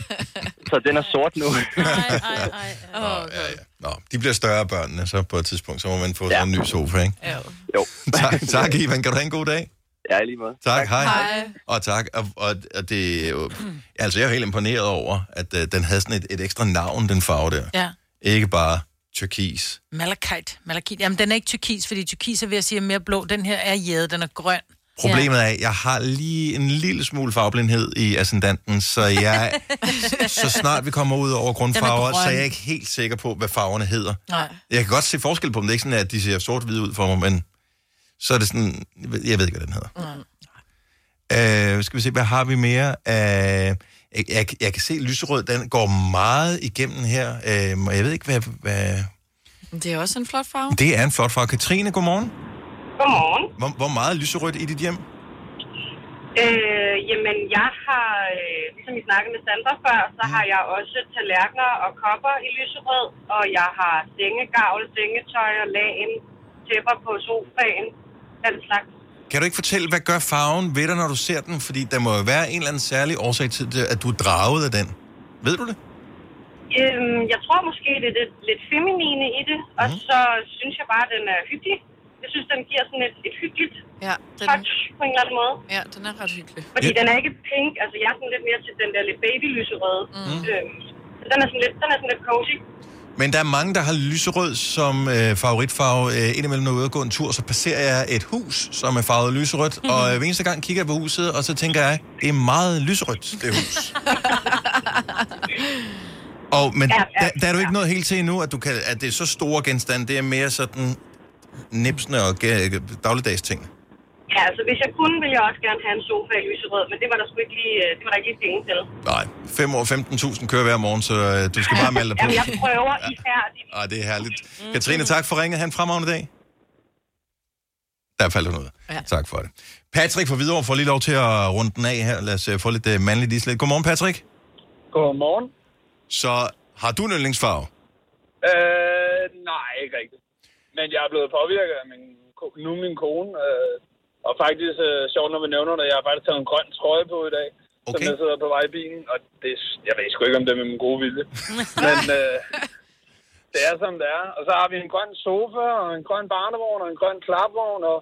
O: så den er sort nu.
A: Nå, ja, ja. Nå, de bliver større børnene, så på et tidspunkt, så må man få ja. sådan en ny sofa, ikke?
O: Jo.
A: tak, tak, Ivan. Kan du have en god dag?
O: Ja, lige måde.
A: Tak, tak hej. hej. Og tak. Og, og, og det er jo... Altså, jeg er helt imponeret over, at uh, den havde sådan et, et ekstra navn, den farve der.
B: Ja.
A: Ikke bare turkis.
B: Malachite. Malachite. Jamen, den er ikke turkis, fordi turkis er ved at sige mere blå. Den her er jade, den er grøn.
A: Problemet er, at jeg har lige en lille smule farveblindhed i ascendanten, så jeg, så snart vi kommer ud over grundfarver,
B: er
A: så er jeg ikke helt sikker på, hvad farverne hedder.
B: Nej.
A: Jeg kan godt se forskel på dem. Det er ikke sådan, at de ser sort-hvide ud for mig, men så er det sådan... Jeg ved ikke, hvad den hedder. Øh, skal vi se, hvad har vi mere? Øh, jeg, jeg, jeg kan se, at lyserød, den går meget igennem her. Øh, og jeg ved ikke, hvad, hvad...
D: Det er også en flot farve.
A: Det er en flot farve. Katrine, godmorgen.
P: Godmorgen.
A: Hvor, hvor meget er lyserødt i dit hjem?
P: Øh, jamen, jeg har, øh, ligesom I snakkede med Sandra før, så har jeg også tallerkener og kopper i lyserød, og jeg har sengegavl, sengetøj og lagen, tæpper på sofaen, den slags.
A: Kan du ikke fortælle, hvad gør farven ved dig, når du ser den? Fordi der må jo være en eller anden særlig årsag til, det, at du er draget af den. Ved du det?
P: Øhm, jeg tror måske, det er lidt, lidt feminine i det, og så synes jeg bare, at den er hyggelig. Jeg synes, den giver sådan et, et hyggeligt
D: ja, den...
P: touch på en eller anden måde.
D: Ja, den er ret hyggelig.
P: Fordi den er ikke pink, altså jeg er sådan lidt mere til den der lidt babylyserøde. Mm. Øhm, så den er sådan lidt, den er sådan lidt cozy.
A: Men der er mange, der har lyserød som øh, favoritfarve. Øh, indimellem, når jeg er ude og gå en tur, så passerer jeg et hus, som er farvet lyserødt. Mm-hmm. Og øh, hver eneste gang kigger jeg på huset, og så tænker jeg, det er meget lyserødt, det hus. og, men
P: Ja, ja,
A: der, der er du ikke noget helt til endnu, at, du kan, at det er så store genstande. Det er mere sådan nipsende og ga- dagligdags ting.
P: Ja, altså hvis jeg kunne, ville jeg også gerne have en sofa i lyserød, men det var der sgu ikke lige, øh, det var der ikke lige penge til.
A: Nej, 5 år 15.000 kører hver morgen, så øh, du skal bare melde dig på.
P: Jamen, jeg prøver ihærdigt.
A: Ej, det er herligt. Katrine, tak for ringet. Han fremragende dag. Der faldt noget. Ja. Tak for det. Patrick fra Hvidovre får lige lov til at runde den af her. Lad os uh, få lidt uh, mandligt islet. Godmorgen, Patrick.
Q: Godmorgen.
A: Så har du en yndlingsfarve?
Q: Øh, nej, ikke rigtigt. Men jeg er blevet påvirket af min, nu min kone. Øh, og faktisk, øh, sjovt når vi nævner det, jeg har faktisk taget en grøn trøje på i dag. Okay. Som jeg sidder på vej i bilen. Og det, jeg ved sgu ikke, om det er med min gode vilje. Men øh, det er som det er. Og så har vi en grøn sofa, og en grøn barnevogn, og en grøn klapvogn, og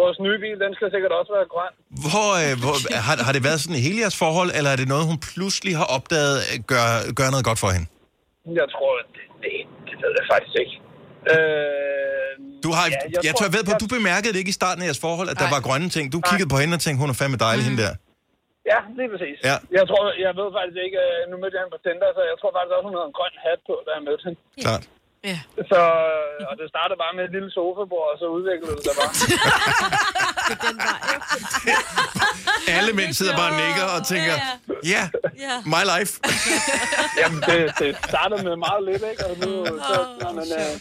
Q: vores nye bil, den skal sikkert også være grøn.
A: Hvor, øh, hvor, har, har det været sådan i hele jeres forhold, eller er det noget, hun pludselig har opdaget øh, gør, gør noget godt for hende?
Q: Jeg tror, det, det, det ved jeg faktisk ikke. Øh,
A: Du har,
Q: ja,
A: ja, jeg, jeg tør ved på, at du bemærkede det ikke i starten af jeres forhold, at der var grønne ting. Du kiggede på hende og tænkte, hun er fandme dejlig, hende der.
Q: Ja, lige præcis.
A: Ja.
Q: Jeg tror, jeg ved faktisk ikke, øh, nu mødte jeg hende på Tinder, så jeg tror faktisk også, hun havde en grøn hat på, da jeg mødte hende.
A: Klart.
D: Ja.
Q: Så, og det startede bare med et lille sofabord, og så udviklede det sig bare.
A: Alle mænd sidder bare og nikker og tænker, ja, yeah, my life.
Q: Jamen, det, det startede med meget lidt, ikke? Og nu, så, nå, men, øh,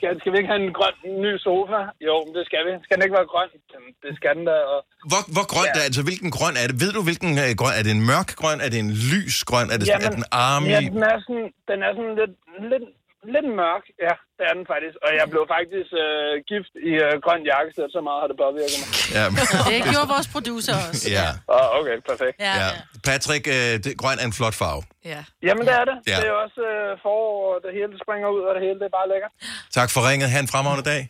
Q: skal, skal vi ikke have en grøn ny sofa? Jo, men det skal vi. Skal den ikke være grøn? Jamen, det skal den da. Og...
A: Hvor, hvor grønt er altså, hvilken grøn er det? Ved du, hvilken øh, grøn? Er det en mørk grøn? Er det en lys grøn? Er det sådan, er den army?
Q: Ja, den er sådan, den er sådan lidt, lidt, lidt mørk. Ja, det er den faktisk. Og jeg blev faktisk øh, gift i øh, grøn jakkesæt, så meget har det påvirket mig.
A: Ja, men,
B: Det gjorde vores producer også.
A: ja.
Q: Oh, okay, perfekt.
B: Ja,
A: ja. Patrick, øh, det, grøn er en flot farve.
D: Ja.
Q: Jamen, det er det.
A: Ja.
Q: Det er også øh, forår, og det hele springer ud, og det hele det er bare lækkert.
A: Tak for ringet. Ha' en fremragende dag.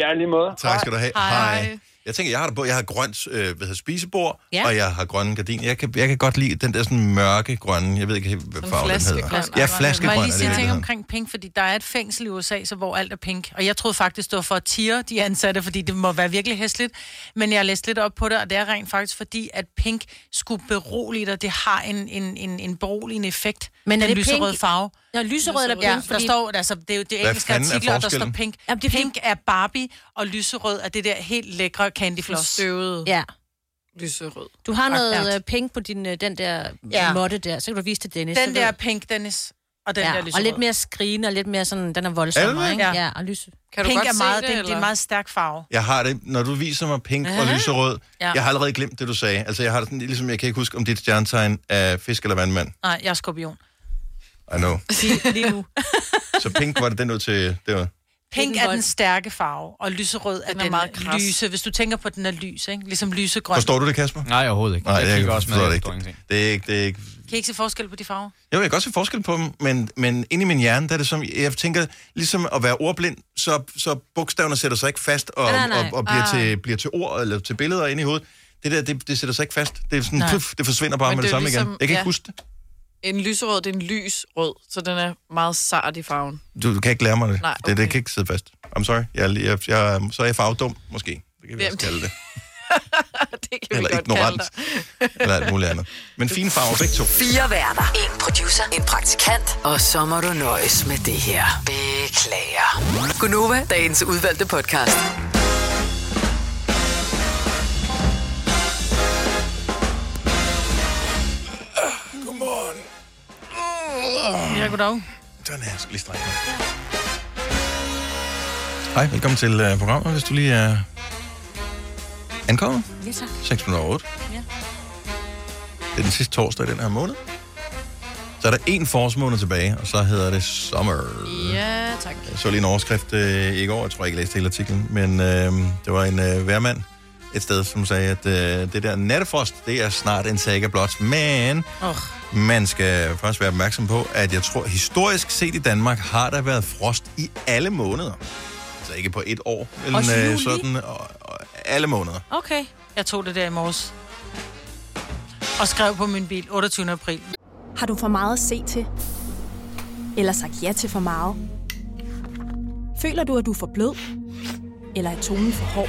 Q: Ja, lige måde.
A: Tak skal du have.
Q: Hej.
A: Jeg tænker, jeg har det på. Jeg har grønt øh, hvad hedder, spisebord,
C: Ja.
A: og jeg har grønne gardiner. Jeg kan, jeg kan godt lide den der sådan mørke grønne. Jeg ved ikke, helt, hvad farve den hedder.
B: Flaskegrøn.
A: Ja,
B: Må
A: flaskegrøn
B: jeg
A: er
B: lige sige ting omkring pink, fordi der er et fængsel i USA, så hvor alt er pink. Og jeg troede faktisk, det var for at tire de ansatte, fordi det må være virkelig hæsligt. Men jeg læste lidt op på det, og det er rent faktisk fordi, at pink skulle berolige dig. Det har en, en, en, en beroligende effekt.
C: Men er
B: den
C: det
B: lyserøde
C: pink?
B: farve.
C: Ja, lyserød eller
B: Ja,
C: pink,
B: der
C: fordi-
B: står, altså, det er jo det
A: Hvad
B: engelske
A: er
B: artikler, der står pink.
C: Jamen, det er
B: pink er Barbie, og lyserød er det der helt lækre candy floss.
D: Støvet.
C: Ja.
D: Lyserød.
C: Du har noget
B: Ja.
C: øh, pink på din, øh, den der
B: Ja.
C: ja. måtte der, så kan du vise til Dennis.
B: Den der er pink, Dennis, og den
C: ja,
B: der
C: og
B: lyserød.
C: lidt mere skrigende, og lidt mere sådan, den er
A: Er det
C: ikke?
B: det?
C: Ja, og lys.
D: Kan du
B: pink
D: godt
B: er
D: se
B: meget,
D: det,
B: det, det er en meget stærk farve.
A: Jeg har det, når du viser mig pink og
B: Aha.
A: lyserød.
B: Ja.
A: Jeg har allerede glemt det, du sagde. Altså, jeg har det sådan, ligesom, jeg kan ikke huske, om dit stjernetegn er fisk eller vandmand.
B: Nej, jeg er skorpion.
A: I know.
C: Lige, nu.
A: Så pink var det den ud til... Det var.
B: Pink er den stærke farve, og lyserød er
D: Den er
B: den,
D: meget kras.
B: lyse. Hvis du tænker på, at den er lys, ikke? Ligesom lysegrøn.
A: Forstår du det, Kasper?
L: Nej, overhovedet ikke.
A: Nej,
L: jeg
A: jeg, jeg
L: også med,
A: det ikke.
L: ingenting.
A: Det er ikke... Det er ikke
B: Kan I ikke se forskel på de farver?
A: jo, jeg kan godt se forskel på dem, men, men inde i min hjerne, der er det som, jeg tænker, ligesom at være ordblind, så, så bogstaverne sætter sig ikke fast og,
C: Nej, nej,
A: og, og bliver,
B: Ah.
A: til, bliver til ord eller til billeder inde i hovedet. Det der, det, det sætter sig ikke fast. Det er sådan, puff, det forsvinder bare
D: Men
A: med det,
D: det
A: samme
D: ligesom-
A: igen. Jeg kan
D: ja.
A: ikke huske det.
D: En lyserød, det er en lys rød, så den er meget sart i farven.
A: Du, du kan ikke lære mig det.
D: Nej,
A: det, det
D: okay.
A: kan ikke sidde fast. I'm sorry. Jeg, jeg, jeg, så er jeg farvedum, måske. Det kan vi
D: Jamen,
A: også kalde det.
D: det kan vi
A: Eller
D: godt
A: ignorant.
D: kalde dig.
A: Eller alt muligt andet. Men fine farver, begge to.
E: Fire værter. En producer. En praktikant. Og så må du nøjes med det her. Beklager. Gunova, dagens udvalgte podcast.
B: Ja, goddag.
A: Sådan her, skal lige strække mig. Hej, velkommen til uh, programmet, hvis du lige er ankommet.
C: Ja, tak.
A: 6 minutter over otte.
C: Ja.
A: Det er den sidste torsdag i den her måned. Så er der en forårsmåned tilbage, og så hedder det sommer.
D: Ja, tak.
A: Jeg så lige en overskrift øh, i går, jeg tror ikke, jeg læste hele artiklen, men øh, det var en øh, værmand et sted, som sagde, at øh, det der nattefrost, det er snart en saga blot, men
B: Oh.
A: man skal først være opmærksom på, at jeg tror, historisk set i Danmark, har der været frost i alle måneder. Altså ikke på et år, men øh, sådan og, og alle måneder.
B: Okay. Jeg tog det der i morges. Og skrev på min bil 28. april.
J: Har du for meget at se til? Eller sagt ja til for meget? Føler du, at du er for blød? Eller er tonen for hård?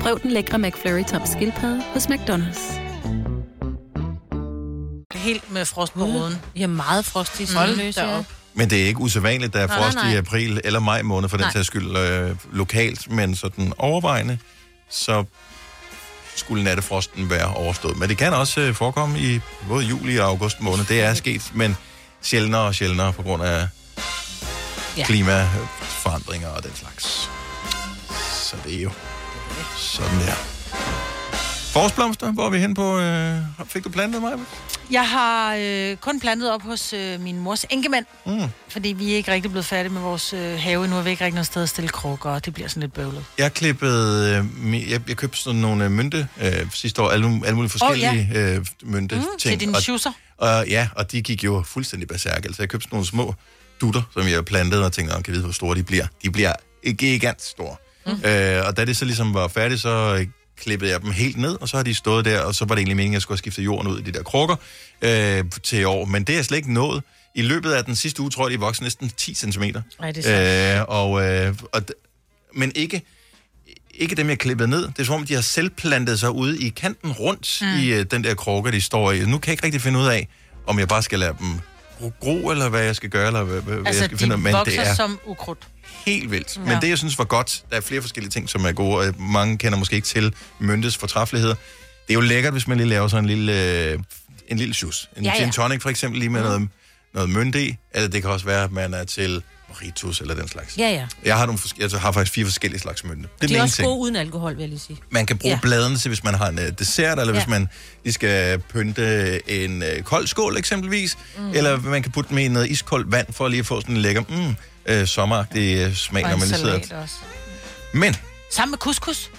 R: Prøv den lækre McFlurry tom skildpadde hos McDonald's.
B: Helt med frost på ruden.
C: Jeg er meget frostig.
B: Hold
C: Hold
B: da
C: ja.
B: op.
A: Men det er ikke usædvanligt, der er frost
C: nej, nej.
A: i april eller maj måned, for den sags skyld øh, lokalt, men sådan overvejende, så skulle nattefrosten være overstået. Men det kan også øh, forekomme i både juli og august måned. Det er sket, men sjældnere og sjældnere på grund af
C: Ja.
A: ja. klimaforandringer og den slags. Så det er jo sådan der. Forårsblomster, hvor er vi hen på? Øh, fik du plantet mig?
B: Jeg har øh, kun plantet op hos øh, min mors enkemand,
A: Mm.
B: fordi vi er ikke rigtig blevet færdige med vores øh, have. Nu har vi ikke rigtig noget sted at stille krukker, og det bliver sådan lidt bøvlet.
A: Jeg klippede, øh, jeg, jeg købte sådan nogle øh, mynte øh, sidste år, alle, alle mulige forskellige oh, ja. øh, mynte
B: Mm,
A: ting.
B: til dine
A: og,
B: schusser.
A: og, ja, og de gik jo fuldstændig berserk. Altså jeg købte sådan nogle små dutter, som jeg plantede, og tænkte, "Nå, kan vide, hvor store de bliver. De bliver gigant store. Mm. Øh, og da det så ligesom var færdigt, så øh, klippede jeg dem helt ned, og så har de stået der, og så var det egentlig meningen, at jeg skulle have skiftet jorden ud i de der krukker øh, til i år. Men det er jeg slet ikke nået. I løbet af den sidste uge, tror jeg, de vokset næsten 10 cm.
B: Ej, det er
A: øh, og, øh, og, men ikke, ikke dem, jeg klippede ned. Det er som om, de har selv plantet sig ude i kanten rundt
B: Mm.
A: i øh, den der krukke, de står i. Nu kan jeg ikke rigtig finde ud af, om jeg bare skal lade dem gro, eller hvad jeg skal gøre, eller hvad, hvad
B: Altså,
A: jeg skal
B: de
A: finde ud af. Men
B: vokser
A: det er
B: som ukrudt.
A: Helt vildt.
B: Ja.
A: Men det, jeg synes var godt, der er flere forskellige ting, som er gode, og mange kender måske ikke til myntes fortræffeligheder. Det er jo lækkert, hvis man lige laver sådan en lille, øh, en lille sjus. En
C: Ja,
A: ja,
C: ja.
A: gin tonic for eksempel, lige med noget, noget mynte i, eller det kan også være, at man er til mojitos eller den slags.
C: Ja, ja.
A: Jeg har, nogle forske- jeg har faktisk fire forskellige slags mynte. Det er
C: De er også
A: ting.
C: gode uden alkohol, vil jeg lige sige.
A: Man kan bruge
C: Ja.
A: bladene til, hvis man har en uh, dessert, eller ja. Hvis man lige skal pynte en uh, kold skål eksempelvis.
C: Mm.
A: Mm. Eller man kan putte dem i noget iskoldt vand, for lige at få sådan en lækker mm, uh, sommeragtig uh, smag, når man lige sidder.
B: også.
A: Men
B: Sammen med couscous.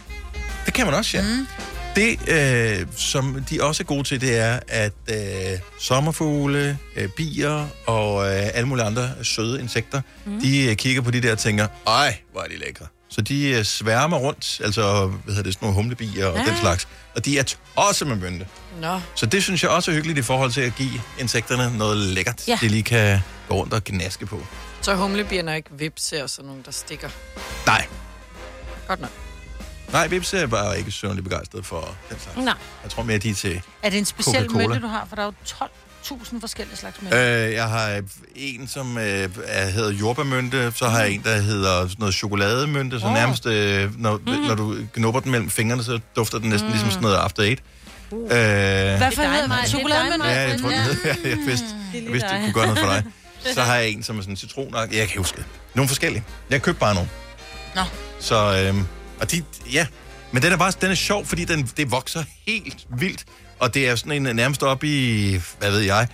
A: det kan man også, ja. Mm. Det, øh, som de også er gode til, det er, at øh, sommerfugle, øh, bier og øh, alle mulige andre søde insekter, mm. de øh, kigger på de der og tænker, ej, hvor er de lækre. Så de øh, sværmer rundt, altså hvad hedder det, sådan nogle humlebier og
D: Ja.
A: den slags. Og de er også med mynte.
D: Nå.
A: Så det synes jeg også er hyggeligt i forhold til at give insekterne noget lækkert,
D: ja.
A: de lige kan gå rundt og gnaske på.
D: Så humlebierne ikke vipse og sådan nogle, der stikker.
A: Nej,
D: Godt nok.
A: nej, Vips er bare ikke sønderlig begejstret for den slags.
C: Nej.
A: Jeg tror mere, de er til
B: Er det en speciel mønte, du har? For der er jo 12.000 forskellige slags mønte.
A: Øh, jeg har en, som øh, er, hedder jordbærmynte, så har jeg en, der hedder sådan noget chokolademynte, så oh. nærmest, øh, når, mm. når du knupper den mellem fingrene, så dufter den næsten mm. ligesom sådan noget after eight. Uh. Øh,
B: Hvad for hedder den? Chokolademønte?
A: Ja, jeg tror, den hedder, jeg, jeg vidste, jeg vidste, det kunne gøre noget for dig. Så har jeg en, som er sådan citron Jeg kan ikke huske det. Nogle forskellige. Jeg købte bare nogle.
B: Nå.
A: Så, øhm, og de, ja. Men den er bare, den er sjov, fordi den, det vokser helt vildt. Og det er sådan en nærmest op i, hvad ved jeg,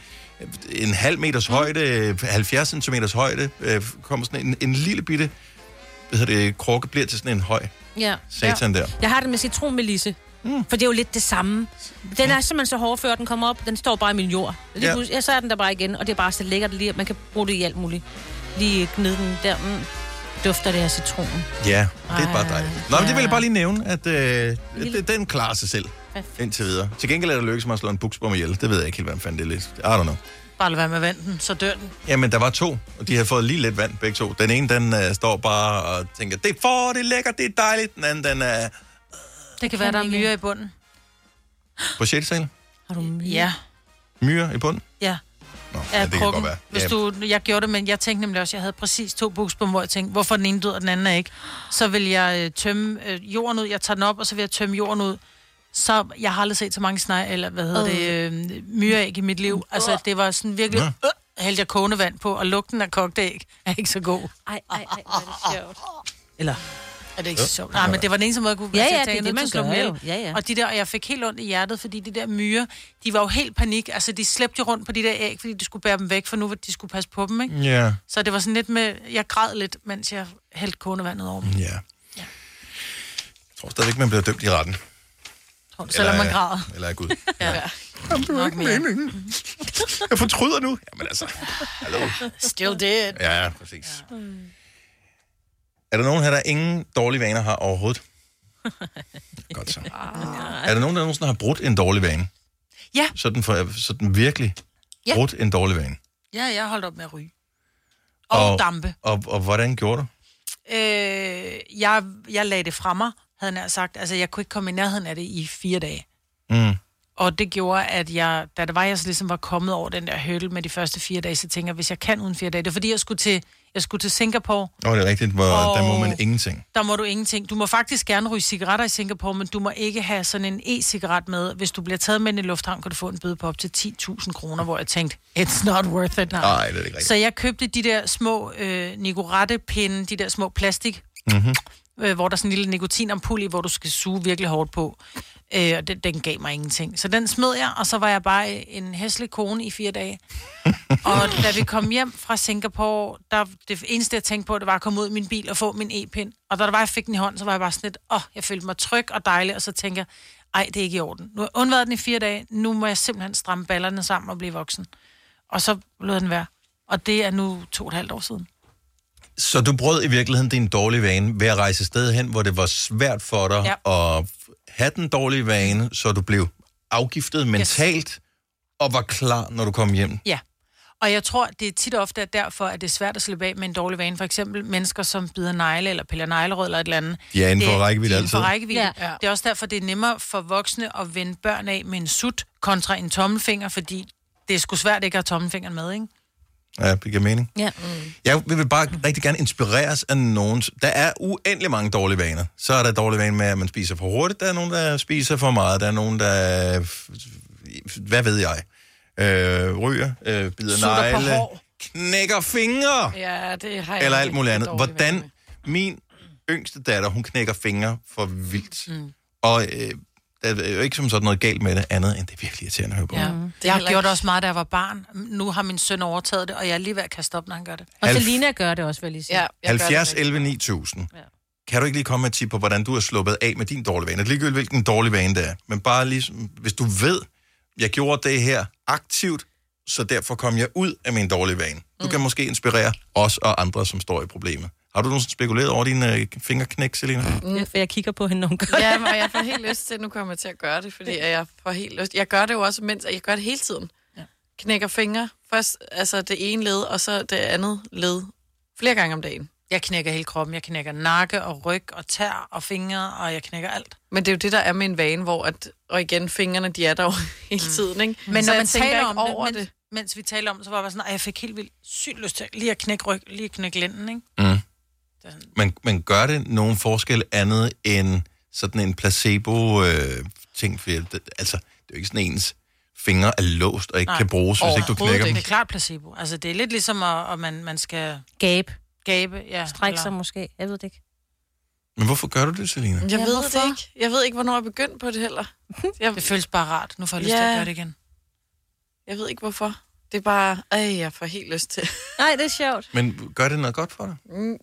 A: en halv meters højde, 70 cm højde, øh, kommer sådan en, en lille bitte, hvad hedder det, krukke bliver til sådan en høj
C: Ja.
A: satan der.
C: Jeg har det med citronmelisse. Mm. For det er jo lidt det samme. Den er simpelthen så hård, før den kommer op. Den står bare i min jord. Lige
A: Ja.
C: ja. ja, så er den der bare igen, og det er bare så lækkert lige, at man kan bruge det i alt muligt. Lige gnide den der. Mm. Dufter det af citronen.
A: Ja, det er bare
C: Ej,
A: dejligt. Nå, men det vil jeg
C: ja.
A: bare lige nævne, at øh, det, den klarer sig selv indtil videre. Til gengæld er det lykkes mig at slå en buksbom ihjel. Det ved jeg ikke helt, hvad fanden det er lidt. I don't know.
B: Bare lad være med vandet, så dør den.
A: Jamen, der var to, og de havde fået lige lidt vand, begge to. Den ene, den uh, står bare og tænker, det er for, det er lækkert, det er dejligt. Den anden, den er
B: Det kan være, der er myrer i bunden.
A: på 6. sal.
C: Har du myre?
B: Ja.
A: Myre i bunden.
B: Ja.
A: Nå,
B: Ja,
A: ja, det kan
B: krukken.
A: godt være.
B: Hvis
A: Ja.
B: du, jeg gjorde det, men jeg tænkte nemlig også, at jeg havde præcis to buksbom, hvor jeg tænkte, hvorfor den ene død, og den anden er ikke. Så vil jeg øh, tømme øh, jorden ud, jeg tager den op, og så vil jeg tømme jorden ud. Så jeg har aldrig set så mange snej, eller hvad hedder det, øh, myreæg i mit liv. Altså, det var sådan virkelig, øh, hældte jeg kogende vand på, og lugten af kogte æg er ikke så god.
C: Ej, ej, ej, hvor er det sjovt.
B: Eller, er det ikke så sjovt? Nej, men det var den eneste måde, jeg kunne
C: Ja,
B: altså,
C: ja, det er det, man gør jo. Ja, ja.
B: Og de der, og jeg fik helt ondt i hjertet, fordi de der myrer, de var jo helt panik. Altså, de slæbte jo rundt på de der æg, fordi de skulle bære dem væk, for nu var de skulle passe på dem, ikke?
A: Ja.
B: Så det var sådan lidt med, jeg græd lidt, mens jeg hældte kogende vandet over dem.
A: Ja. Jeg tror stadigvæk, man bliver dømt i retten.
B: Tror du, selvom man græder.
A: Eller af Gud.
B: Ja.
A: Jamen, det var ikke meningen. Jeg fortryder nu. Jamen altså, hallo.
B: Still dead.
A: Ja, præcis. Er der nogen her, der ingen dårlige vaner har overhovedet? Godt så. Er der nogen, der nogensinde har brudt en dårlig vane?
B: Ja.
A: Sådan, for, sådan virkelig
B: Ja.
A: brudt en dårlig vane?
B: Ja, jeg har holdt op med at ryge. Og, og dampe.
A: Og, og hvordan gjorde du?
B: Øh, jeg, jeg lagde det fra mig, havde nær sagt. Altså, jeg kunne ikke komme i nærheden af det i fire dage.
A: Mm.
B: Og det gjorde, at jeg, da det var, jeg så ligesom var kommet over den der hurdle med de første fire dage, så tænker jeg, hvis jeg kan uden fire dage, det er fordi, jeg skulle til, jeg skulle til Singapore.
A: Åh, det er rigtigt, hvor
B: Og-
A: der må man ingenting.
B: Der må du ingenting. Du må faktisk gerne ryge cigaretter i Singapore, men du må ikke have sådan en e-cigaret med. Hvis du bliver taget med ind i lufthavn, kan du få en bøde på op til 10.000 kroner, hvor jeg tænkte, it's not worth it.
A: Nej, det er ikke rigtigt.
B: Så jeg købte de der små øh, Nicorette-pinde, de der små plastik,
A: Mm-hmm.
B: øh, hvor der er sådan en lille nikotinampul i, hvor du skal suge virkelig hårdt på. Øh, og den, den gav mig ingenting. Så den smed jeg, og så var jeg bare en hæslig kone i fire dage. og da vi kom hjem fra Singapore, der, det eneste, jeg tænkte på, det var at komme ud i min bil og få min e-pind. Og da der var, jeg fik den i hånden, så var jeg bare sådan lidt, åh, oh, jeg følte mig tryg og dejlig, og så tænker jeg, ej, det er ikke i orden. Nu har jeg undværet den i fire dage, nu må jeg simpelthen stramme ballerne sammen og blive voksen. Og så lod den være. Og det er nu to og et halvt år siden.
A: Så du brød i virkeligheden din dårlige vane ved at rejse sted hen, hvor det var svært for dig
B: Ja.
A: at have den dårlige vane, så du blev afgiftet mentalt yes. og var klar, når du kom hjem.
B: Ja. Og jeg tror, det er tit og ofte er derfor, at det er svært at slippe af med en dårlig vane. For eksempel mennesker, som bider negle eller piller neglerød eller et eller andet.
A: De er inden for
B: Det-
A: rækkevidde
B: de er inden for
A: altid.
B: rækkevidde.
C: Ja.
B: Ja. Det er også derfor, det er nemmere for voksne at vende børn af med en sut kontra en tommelfinger, fordi det er sgu svært ikke at have tommelfingeren med, ikke?
A: Ja, det giver mening.
C: Ja.
A: Jeg vil bare rigtig gerne inspireres af nogen. Der er uendelig mange dårlige vaner. Så er der dårlige vaner med, at man spiser for hurtigt. Der er nogen, der spiser for meget. Der er nogen, der... Hvad ved jeg? øh, ryger, øh, bider
D: Sutter
A: negle, knækker fingre,
D: Ja, det har jeg
A: eller alt muligt andet. Hvordan min yngste datter, hun knækker fingre for vildt.
B: Mm.
A: Og øh, der er jo ikke som sådan noget galt med det andet, end det er virkelig irriterende at høre på.
B: Ja. Det jeg har gjort det også meget, da jeg var barn. Nu har min søn overtaget det, og jeg er lige ved at kaste op, når han gør det.
C: Og
A: Alf-
C: Selina gør det også, vil jeg lige sige.
D: Ja,
A: 70, 11, 9000. Ja. Kan du ikke lige komme med et tip på, hvordan du har sluppet af med din dårlige vane? Det er ligegyldigt, hvilken dårlig vane det er. Men bare lige, hvis du ved, jeg gjorde det her aktivt, så derfor kom jeg ud af min dårlige vane. Du mm. kan måske inspirere os og andre, som står i problemet. Har du nogensinde spekuleret over dine øh, fingerknæk, Selina?
C: Mm. For jeg kigger på hende nogle gange.
D: Ja, men jeg får helt lyst til, nu kommer jeg til at gøre det, fordi jeg får helt lyst. Jeg gør det jo også, mens jeg gør det hele tiden. Ja. Knækker fingre. Først altså det ene led, og så det andet led. Flere gange om dagen.
B: Jeg knækker hele kroppen. Jeg knækker nakke og ryg og tær og fingre, og jeg knækker alt.
D: Men det er jo det, der er med en vane, hvor at, og igen, fingrene, de er der jo hele tiden, ikke?
B: Men
D: Så
B: når man
D: tænker
B: taler om
D: over
B: det, mens, mens vi taler om det, så var jeg sådan, at jeg fik helt vildt sygt lyst til lige at knække ryg, lige at knække lænden, ikke?
A: Mm. Men, men gør det nogen forskel andet end sådan en placebo-ting? for det, altså, det er jo ikke sådan ens fingre er låst og ikke
B: Nej,
A: kan bruges, hvis ikke du knækker dem.
B: Det er klart placebo. Altså, det er lidt ligesom, at, at man, man skal...
C: Gabe.
B: Gabe, ja.
C: Strække sig måske. Jeg ved det ikke.
A: Men hvorfor gør du det, Selina?
D: Jeg
C: Ja,
D: ved
C: hvorfor?
D: det ikke. Jeg ved ikke, hvornår jeg begyndte på det heller. Jeg,
B: Det føles bare rart. Nu får jeg lyst til at gøre det igen.
D: Jeg ved ikke, hvorfor. Det er bare, ej, jeg får helt lyst til.
C: Nej, det er sjovt.
A: Men gør det noget godt for dig?
D: Mm,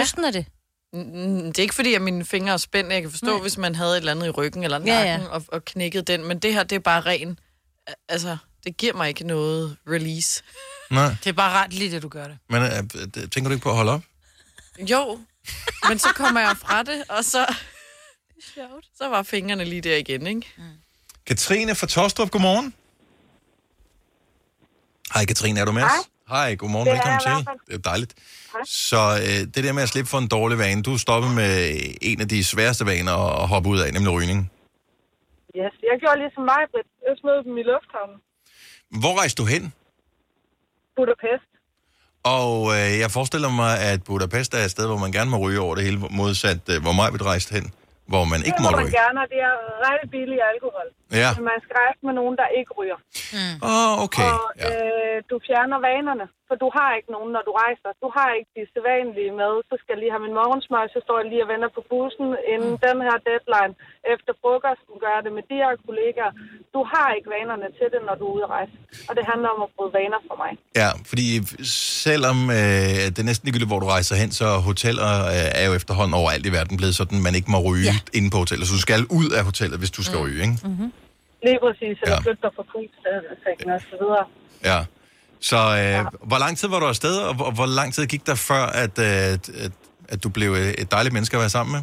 C: Lysten er det.
D: Mm, Det er ikke fordi, at mine fingre er spændte. Jeg kan forstå,
C: Nej.
D: hvis man havde et eller andet i ryggen eller
C: Ja,
D: nakken
C: ja.
D: Og, og knækket den. Men det her, det er bare ren... Altså, det giver mig ikke noget release.
A: Nej.
B: Det er bare rart lige det, du gør det.
A: Men øh, tænker du ikke på at holde op?
D: Jo, men så kommer jeg fra det, og så... Sjovt. Så var fingrene lige der igen, ikke?
A: Katrine fra Tostrup, godmorgen. Hej Katrine, er du med os? Hej, godmorgen,
K: Det
A: velkommen til. Det er dejligt. Så øh, det der med at slippe for en dårlig vane, du er stoppet med en af de sværeste vaner at hoppe ud af, nemlig rygning.
K: Yes, jeg gjorde ligesom mig, Britt. Jeg smed dem i lufthavnen.
A: Hvor rejste du hen?
K: Budapest.
A: Og øh, jeg forestiller mig, at Budapest er et sted, hvor man gerne må ryge over det hele, modsat øh, hvor mig vil rejse hen, hvor man ikke
K: det
A: må
K: man
A: ryge.
K: gerne, og det er rigtig billig alkohol.
A: Ja.
K: Men man skal rejse med nogen, der ikke ryger.
B: Mm.
A: Åh, oh, okay.
K: Og øh, du fjerner vanerne, for du har ikke nogen, når du rejser. Du har ikke de sædvanlige med. Så skal jeg lige have min morgensmør, så står jeg lige og venter på bussen inden den her deadline. Efter frokosten gør jeg det med de her kollegaer. Du har ikke vanerne til det, når du er ude at rejse. Og det handler om at bryde vaner for mig.
A: Ja, fordi selvom øh, det er næsten ligegyldigt, hvor du rejser hen, så hoteller øh, er jo efterhånden overalt i verden blevet sådan, man ikke må ryge ja. inde på hotellet. Så du skal ud af hotellet, hvis du skal mm. ryge, ikke?
K: Mm-hmm. Lige præcis, eller ja. flytter fra kultsengen og så videre.
A: Ja. Så øh, ja. hvor lang tid var du afsted, og hvor, hvor lang tid gik der før, at, øh, at, at, at du blev et dejligt menneske at være sammen med?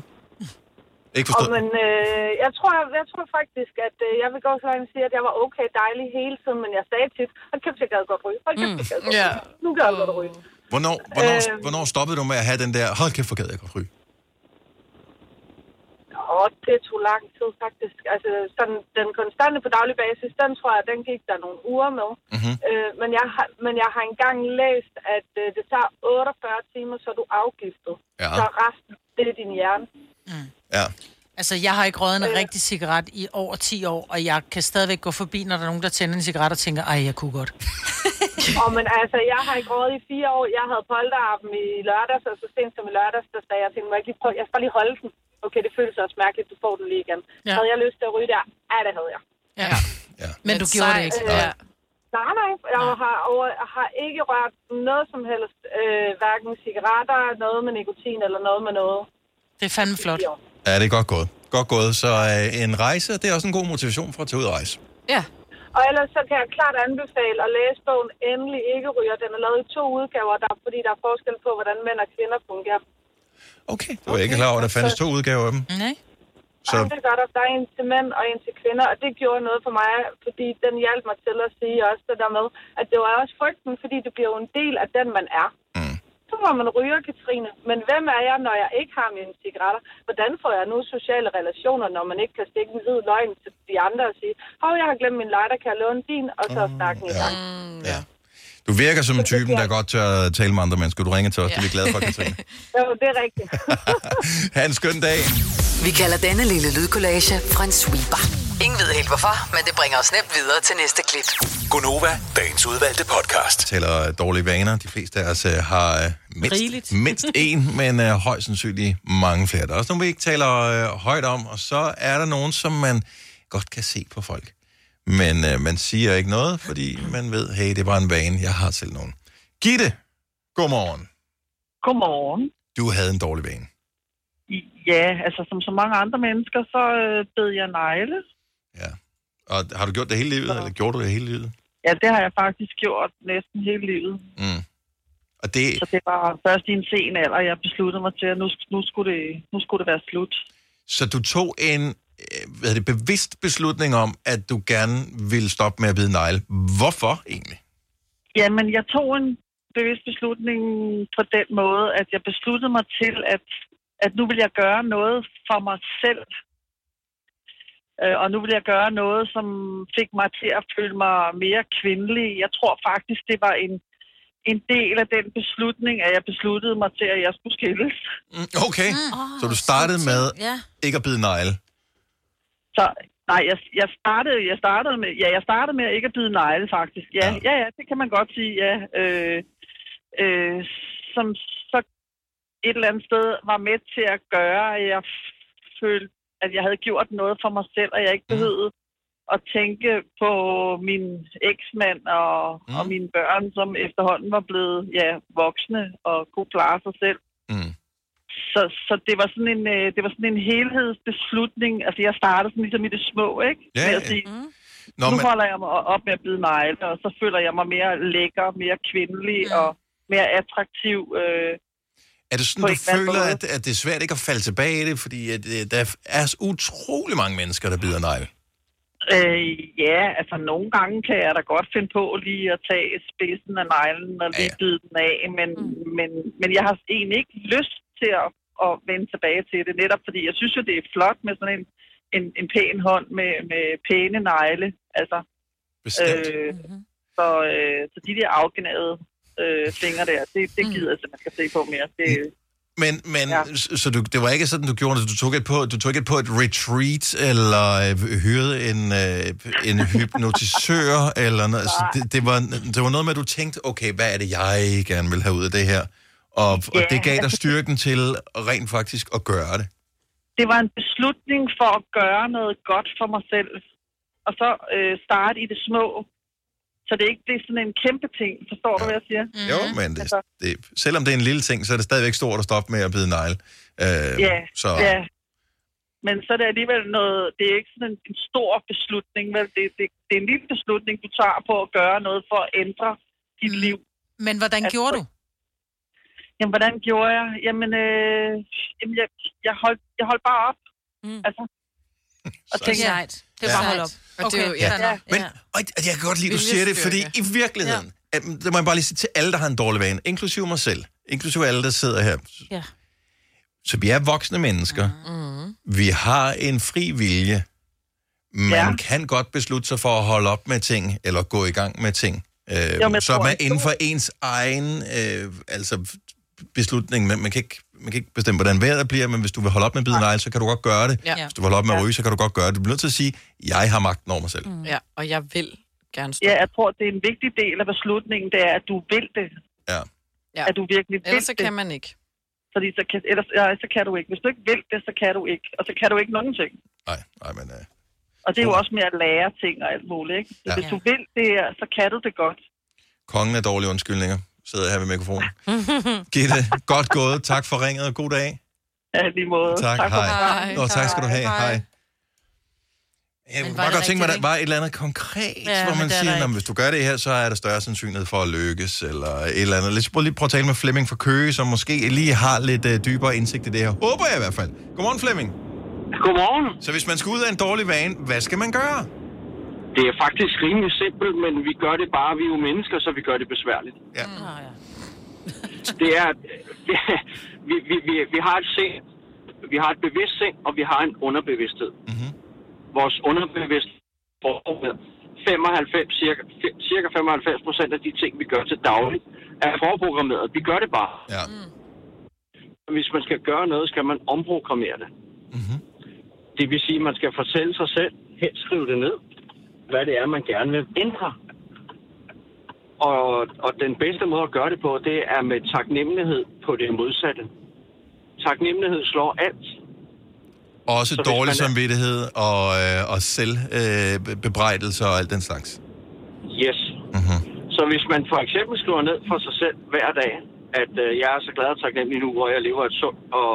A: Ikke
K: Og,
A: forstået?
K: men øh, jeg, tror, jeg, jeg tror faktisk, at øh, jeg vil gå så langt og sige, at jeg var okay dejlig hele tiden, men jeg sagde tit, hold kæft, jeg gad godt ryge. Hold kæft, jeg gad godt
D: Ja.
K: ryge. Nu gad jeg godt ryge.
A: Hvornår, hvornår,
K: Øh.
A: hvornår stoppede du med at have den der, hold kæft, hvor gad jeg godt ryge?
K: Og det tog lang tid faktisk. Altså sådan, den konstante på daglig basis, den tror jeg, den gik der nogle uger med.
A: Mm-hmm.
K: Øh, men, jeg har, men jeg har engang læst, at øh, det tager 48 timer, så er du afgiftet.
A: Ja.
K: Så resten, det er din hjerne.
A: Ja.
B: Altså, jeg har ikke røget en rigtig cigaret i over 10 år, og jeg kan stadigvæk gå forbi, når der er nogen, der tænder en cigaret og tænker, ej, jeg kunne godt.
K: Og men altså, jeg har ikke rådet i fire år. Jeg havde polterappen i lørdags, og så sent som i lørdags, der sagde jeg til mig, jeg, ikke lige prøve, jeg skal bare lige holde den. Okay, det føles også mærkeligt, du får den lige igen.
B: Ja.
K: Ja. Havde jeg lyst til at ryge der? Ja, det havde jeg.
B: Ja. ja. Men du gjorde det ikke.
K: Øh, Nej, nej. Jeg har, over, har ikke rørt noget som helst. Øh, hverken cigaretter, noget med nikotin eller noget med noget.
B: Det er fandme flot.
A: Ja, det er godt gået. Godt gået. Så øh, en rejse, det er også en god motivation for at tage ud og rejse.
D: Ja.
K: Og ellers så kan jeg klart anbefale at læse bogen Endelig ikke ryger. Den er lavet i to udgaver, der, fordi der er forskel på, hvordan mænd og kvinder fungerer.
A: Okay. Du var ikke klar over, at der fandtes to udgaver af dem.
B: Nej.
A: Så
K: Så... Det gør der. Der er en til mænd og en til kvinder, og det gjorde noget for mig, fordi den hjalp mig til at sige også det der med, at det var også frygten, fordi det bliver jo en del af den, man er.
A: Mm.
K: Så må man ryge, Katrine. Men hvem er jeg, når jeg ikke har mine cigaretter? Hvordan får jeg nu sociale relationer, når man ikke kan stikke en hvid løgn til de andre og sige, hov, jeg har glemt min lighter, kan jeg låne din? Og så er snakken i gang.
A: Ja. Du virker som typen, der godt tør at tale med andre mennesker. Du ringer til os, det er vi glade for, Katrine.
K: Jo, det er rigtigt.
A: Ha' en skøn dag.
E: Vi kalder denne lille lydkollage en sweeper. Ingen ved helt hvorfor, men det bringer os nemt videre til næste klip.
F: Gunova, dagens udvalgte podcast.
A: taler dårlige vaner. De fleste af os øh, har øh, mindst,
F: Rigeligt.
A: mindst én, men øh, højst sandsynligt mange flere. Der er også nogle, vi ikke taler øh, højt om, og så er der nogen, som man godt kan se på folk. Men øh, man siger ikke noget, fordi man ved, hey, det var en vane. Jeg har selv nogen. Gitte, godmorgen.
S: Godmorgen.
A: Du havde en dårlig vane.
S: Ja, altså som så mange andre mennesker, så øh, bed jeg negle.
A: Og har du gjort det hele livet, eller gjorde du det hele livet?
S: Ja, det har jeg faktisk gjort næsten hele livet.
A: Mm. Og det,
S: Så det var først i en sen alder, jeg besluttede mig til, at nu, nu, skulle, det, nu skulle det være slut.
A: så du tog en hvad er det, bevidst beslutning om, at du gerne ville stoppe med at bide negle. Hvorfor egentlig?
S: Jamen, jeg tog en bevidst beslutning på den måde, at jeg besluttede mig til, at, at nu vil jeg gøre noget for mig selv. Øh, Og nu vil jeg gøre noget, som fik mig til at føle mig mere kvindelig. Jeg tror faktisk, det var en, en del af den beslutning, at jeg besluttede mig til, at jeg skulle skilles.
A: Okay, så du startede med
S: Ja.
A: ikke at bide negle.
S: Så nej, jeg, jeg, startede, jeg, startede med, ja, jeg startede med ikke at bide negle, faktisk. Ja, ja, ja, ja det kan man godt sige, ja. Øh, øh, som så et eller andet sted var med til at gøre, at jeg følte, at jeg havde gjort noget for mig selv, og jeg ikke behøvede at tænke på min eksmand og, mm. og mine børn, som efterhånden var blevet ja, voksne og kunne klare sig selv.
A: Mm.
S: Så, så det var sådan en øh, det var sådan en helhedsbeslutning. Altså jeg startede sådan ligesom i det små, ikke?
A: Ja,
S: med at sige,
A: Nå,
S: nu
A: men-
S: holder jeg mig op med at bide negle, og så føler jeg mig mere lækker, mere kvindelig og mere attraktiv. Øh,
A: Er det sådan, du føler, at, at det er svært ikke at falde tilbage i det? Fordi at, øh, der er så utrolig mange mennesker, der bider negle.
S: Øh, ja, altså nogle gange kan jeg da godt finde på lige at tage spidsen af neglen og lige bide den af, men, mm. men, men jeg har egentlig ikke lyst til at, at vende tilbage til det, netop fordi jeg synes jo, det er flot med sådan en, en, en pæn hånd med, med pæne negle, altså.
A: Bestemt.
S: Øh, så, øh, så de der afgnavede øh, fingre der, det, det gider jeg simpelthen ikke se på mere. Det,
A: Men, men ja. så, så du, det var ikke sådan, du gjorde det. Du tog ikke på, du tog ikke på et retreat, eller øh, hyrede en, øh, en hypnotisør, eller noget. Så det, det, var, det var noget med, at du tænkte, okay, hvad er det, jeg gerne vil have ud af det her? Og, og
S: Ja,
A: det gav dig
S: altså-
A: styrken til rent faktisk at gøre det.
S: det var en beslutning for at gøre noget godt for mig selv. Og så øh, starte i det små. Så det ikke bliver sådan en kæmpe ting. Forstår du, hvad jeg siger?
A: Mm-hmm. Jo, men det,
S: Altså,
A: det, selvom det er en lille ting, så er det stadigvæk stort at stoppe med at bide negle. Øh,
S: ja,
A: så,
S: ja. Men så er det alligevel noget, det er ikke sådan en, en stor beslutning, vel? Det, det, det er en lille beslutning, du tager på at gøre noget for at ændre dit liv.
B: Men hvordan
S: Altså,
B: gjorde du?
S: Jamen, hvordan gjorde jeg? Jamen, øh, jamen jeg, jeg, holdt, jeg holdt bare op. Mm. Altså, og tænkte,
B: Sejt. Det er bare hold op.
D: Og det er jo- ja.
S: ja.
A: Men og jeg kan godt lide, at du siger det, fordi i virkeligheden, ja. det må jeg bare lige sige til alle, der har en dårlig vane, inklusive mig selv, inklusive alle, der sidder her.
C: Ja.
A: Så vi er voksne mennesker. Mm. Vi har en fri vilje. Man ja. kan godt beslutte sig for at holde op med ting, eller gå i gang med ting. Øh,
S: Jo, men jeg
A: så er inden for ens egen øh, altså, beslutning. Man, man, kan ikke, man kan ikke bestemme, hvordan vejret bliver, men hvis du vil holde op med at bide negle, så kan du godt gøre det.
D: Ja.
A: Hvis du vil holde op med at ryge, så kan du godt gøre det. Du bliver nødt til at sige, jeg har magten over mig selv.
D: Mm. Ja, og jeg vil gerne stå.
S: Ja, jeg tror, det er en vigtig del af beslutningen, det er, at du vil det.
A: Ja.
D: Ja.
S: At du virkelig vil
D: Ellers så kan man ikke.
S: Fordi så kan, ellers, ja, så kan du ikke. Hvis du ikke vil det, så kan du ikke. Og så kan du ikke nogen ting.
A: Nej, nej, men... Øh,
S: Og det er jo også med at lære ting og alt muligt, ikke? Så
A: Ja.
S: hvis du vil det, her, så kan du det godt.
A: kongen af dårlige undskyldninger sidder her ved mikrofonen. Gitte, godt gået. Tak for ringet, og god dag.
S: Ja, lige måde.
A: Tak,
S: tak
A: hej.
S: programmet.
A: Nå, tak skal du have. Hej. Jeg
S: Men
A: kunne bare godt tænke mig, at der var et eller andet konkret,
S: Ja,
A: hvor man
S: er
A: siger, at hvis du gør det her, så er der større sandsynlighed for at lykkes, eller et eller andet. Lad os prøve lige prøve at tale med Flemming fra Køge, som måske lige har lidt uh, dybere indsigt i det her. Håber jeg i hvert fald. Godmorgen, Flemming.
T: Godmorgen.
A: Så hvis man skal ud af en dårlig vane, hvad skal man gøre?
T: Det er faktisk rimelig simpelt, men vi gør det bare, vi er jo mennesker, så vi gør det besværligt.
A: Ja.
T: Det er, det, vi, vi, vi, vi har et sind, vi har et bevidst sind, og vi har en underbevidsthed.
A: Mm-hmm.
T: Vores underbevidsthed får 95, cirka, cirka 95 procent af de ting, vi gør til daglig, er forprogrammeret. Vi gør det bare.
A: Ja.
T: Hvis man skal gøre noget, skal man omprogrammere det.
A: Mm-hmm.
T: Det vil sige, at man skal fortælle sig selv, helst skrive det ned, hvad det er, man gerne vil ændre. Og, og den bedste måde at gøre det på, det er med taknemmelighed på det modsatte. Taknemmelighed slår alt.
A: Også
T: Så
A: dårlig
T: er-
A: samvittighed og, øh, og selvbebrejdelse øh, bebrejdelse og alt den slags.
T: Yes.
A: Mm-hmm.
T: Så hvis man for eksempel skriver ned for sig selv hver dag, at øh, jeg er så glad og taknemmelig nu, hvor jeg lever et sundt og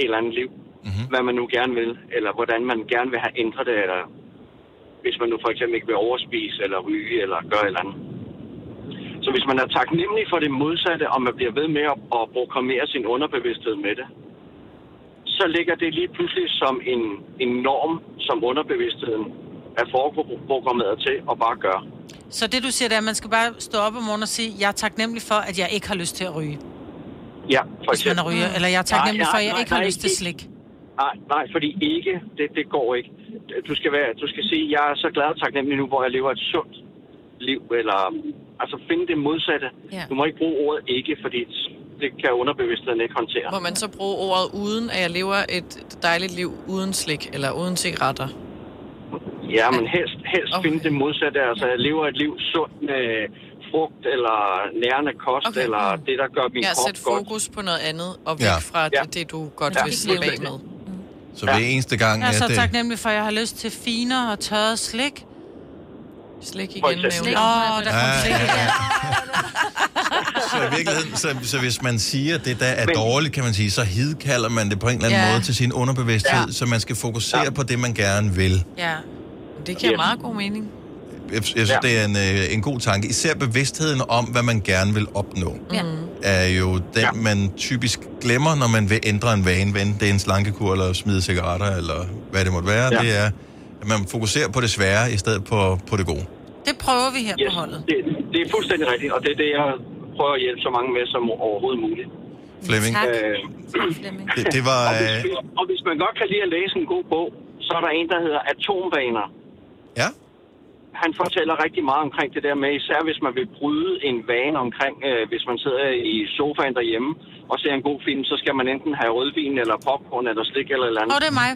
T: et eller andet liv, mm-hmm. hvad man nu gerne vil, eller hvordan man gerne vil have ændret det, eller hvis man nu for eksempel ikke vil overspise, eller ryge, eller gøre et eller andet. Så hvis man er taknemmelig for det modsatte, og man bliver ved med at, at programmere sin underbevidsthed med det, så ligger det lige pludselig som en, en norm, som underbevidstheden er forprogrammeret til at bare gøre.
B: Så det, du siger, det er, at man skal bare stå op om morgenen og sige, jeg er taknemmelig for, at jeg ikke har lyst til at ryge.
T: Ja, for
B: Hvis man er ryger. Eller jeg er taknemmelig for, at jeg
T: nej,
B: ikke har
T: nej,
B: lyst til slik.
T: Nej, nej, fordi ikke, det, det går ikke. Du skal, være, du skal sige, jeg er så glad og taknemmelig nu, hvor jeg lever et sundt liv, eller altså finde det modsatte.
D: Ja.
T: Du må ikke bruge ordet ikke, fordi det kan underbevidstheden ikke håndtere.
D: Må man så bruge ordet uden, at jeg lever et dejligt liv uden slik, eller uden cigaretter?
T: Ja, men helst, helst okay. finde det modsatte. Altså, jeg lever et liv sundt med frugt, eller nærende kost, okay. eller det, der gør min
D: Ja,
T: krop
D: sæt
T: godt.
D: fokus på noget andet, og væk
A: Ja.
D: fra det, det, du godt
T: Ja.
D: vil slippe af med.
A: Så hver eneste gang,
B: Jeg er så
A: at det,
B: taknemmelig for, at jeg har lyst til finer og tørret slik.
D: Slik igen.
B: Åh, der kom
A: Ja,
B: slik
A: ja, så i virkeligheden, så, så hvis man siger, at det der er dårligt, kan man sige, så hidkalder man det på en eller anden
D: Ja.
A: måde til sin underbevidsthed,
D: Ja.
A: så man skal fokusere på det, man gerne vil.
D: Ja, det giver meget god mening.
A: Jeg, jeg synes, ja. det er en, øh, en god tanke. Især bevidstheden om, hvad man gerne vil opnå,
D: Ja.
A: er jo den, ja. man typisk glemmer, når man vil ændre en vane. Hvad det er en slankekur, eller smide cigaretter, eller hvad det måtte være.
T: Ja.
A: Det er, at man fokuserer på det svære, i stedet på, på det gode.
B: Det prøver vi her yes. på holdet.
T: Det, det er fuldstændig rigtigt, og det er det, jeg prøver at hjælpe så mange med som overhovedet muligt.
A: Flemming,
T: Øh,
A: det, det var...
T: og, hvis,
A: Øh,
T: og hvis man godt kan lide at læse en god bog, så er der en, der hedder Atomvaner.
A: Ja.
T: Han fortæller rigtig meget omkring det der med, især hvis man vil bryde en vane omkring, øh, hvis man sidder i sofaen derhjemme og ser en god film, så skal man enten have rødvin eller popcorn eller slik eller et eller
B: Åh,
T: andet.
B: det er mig.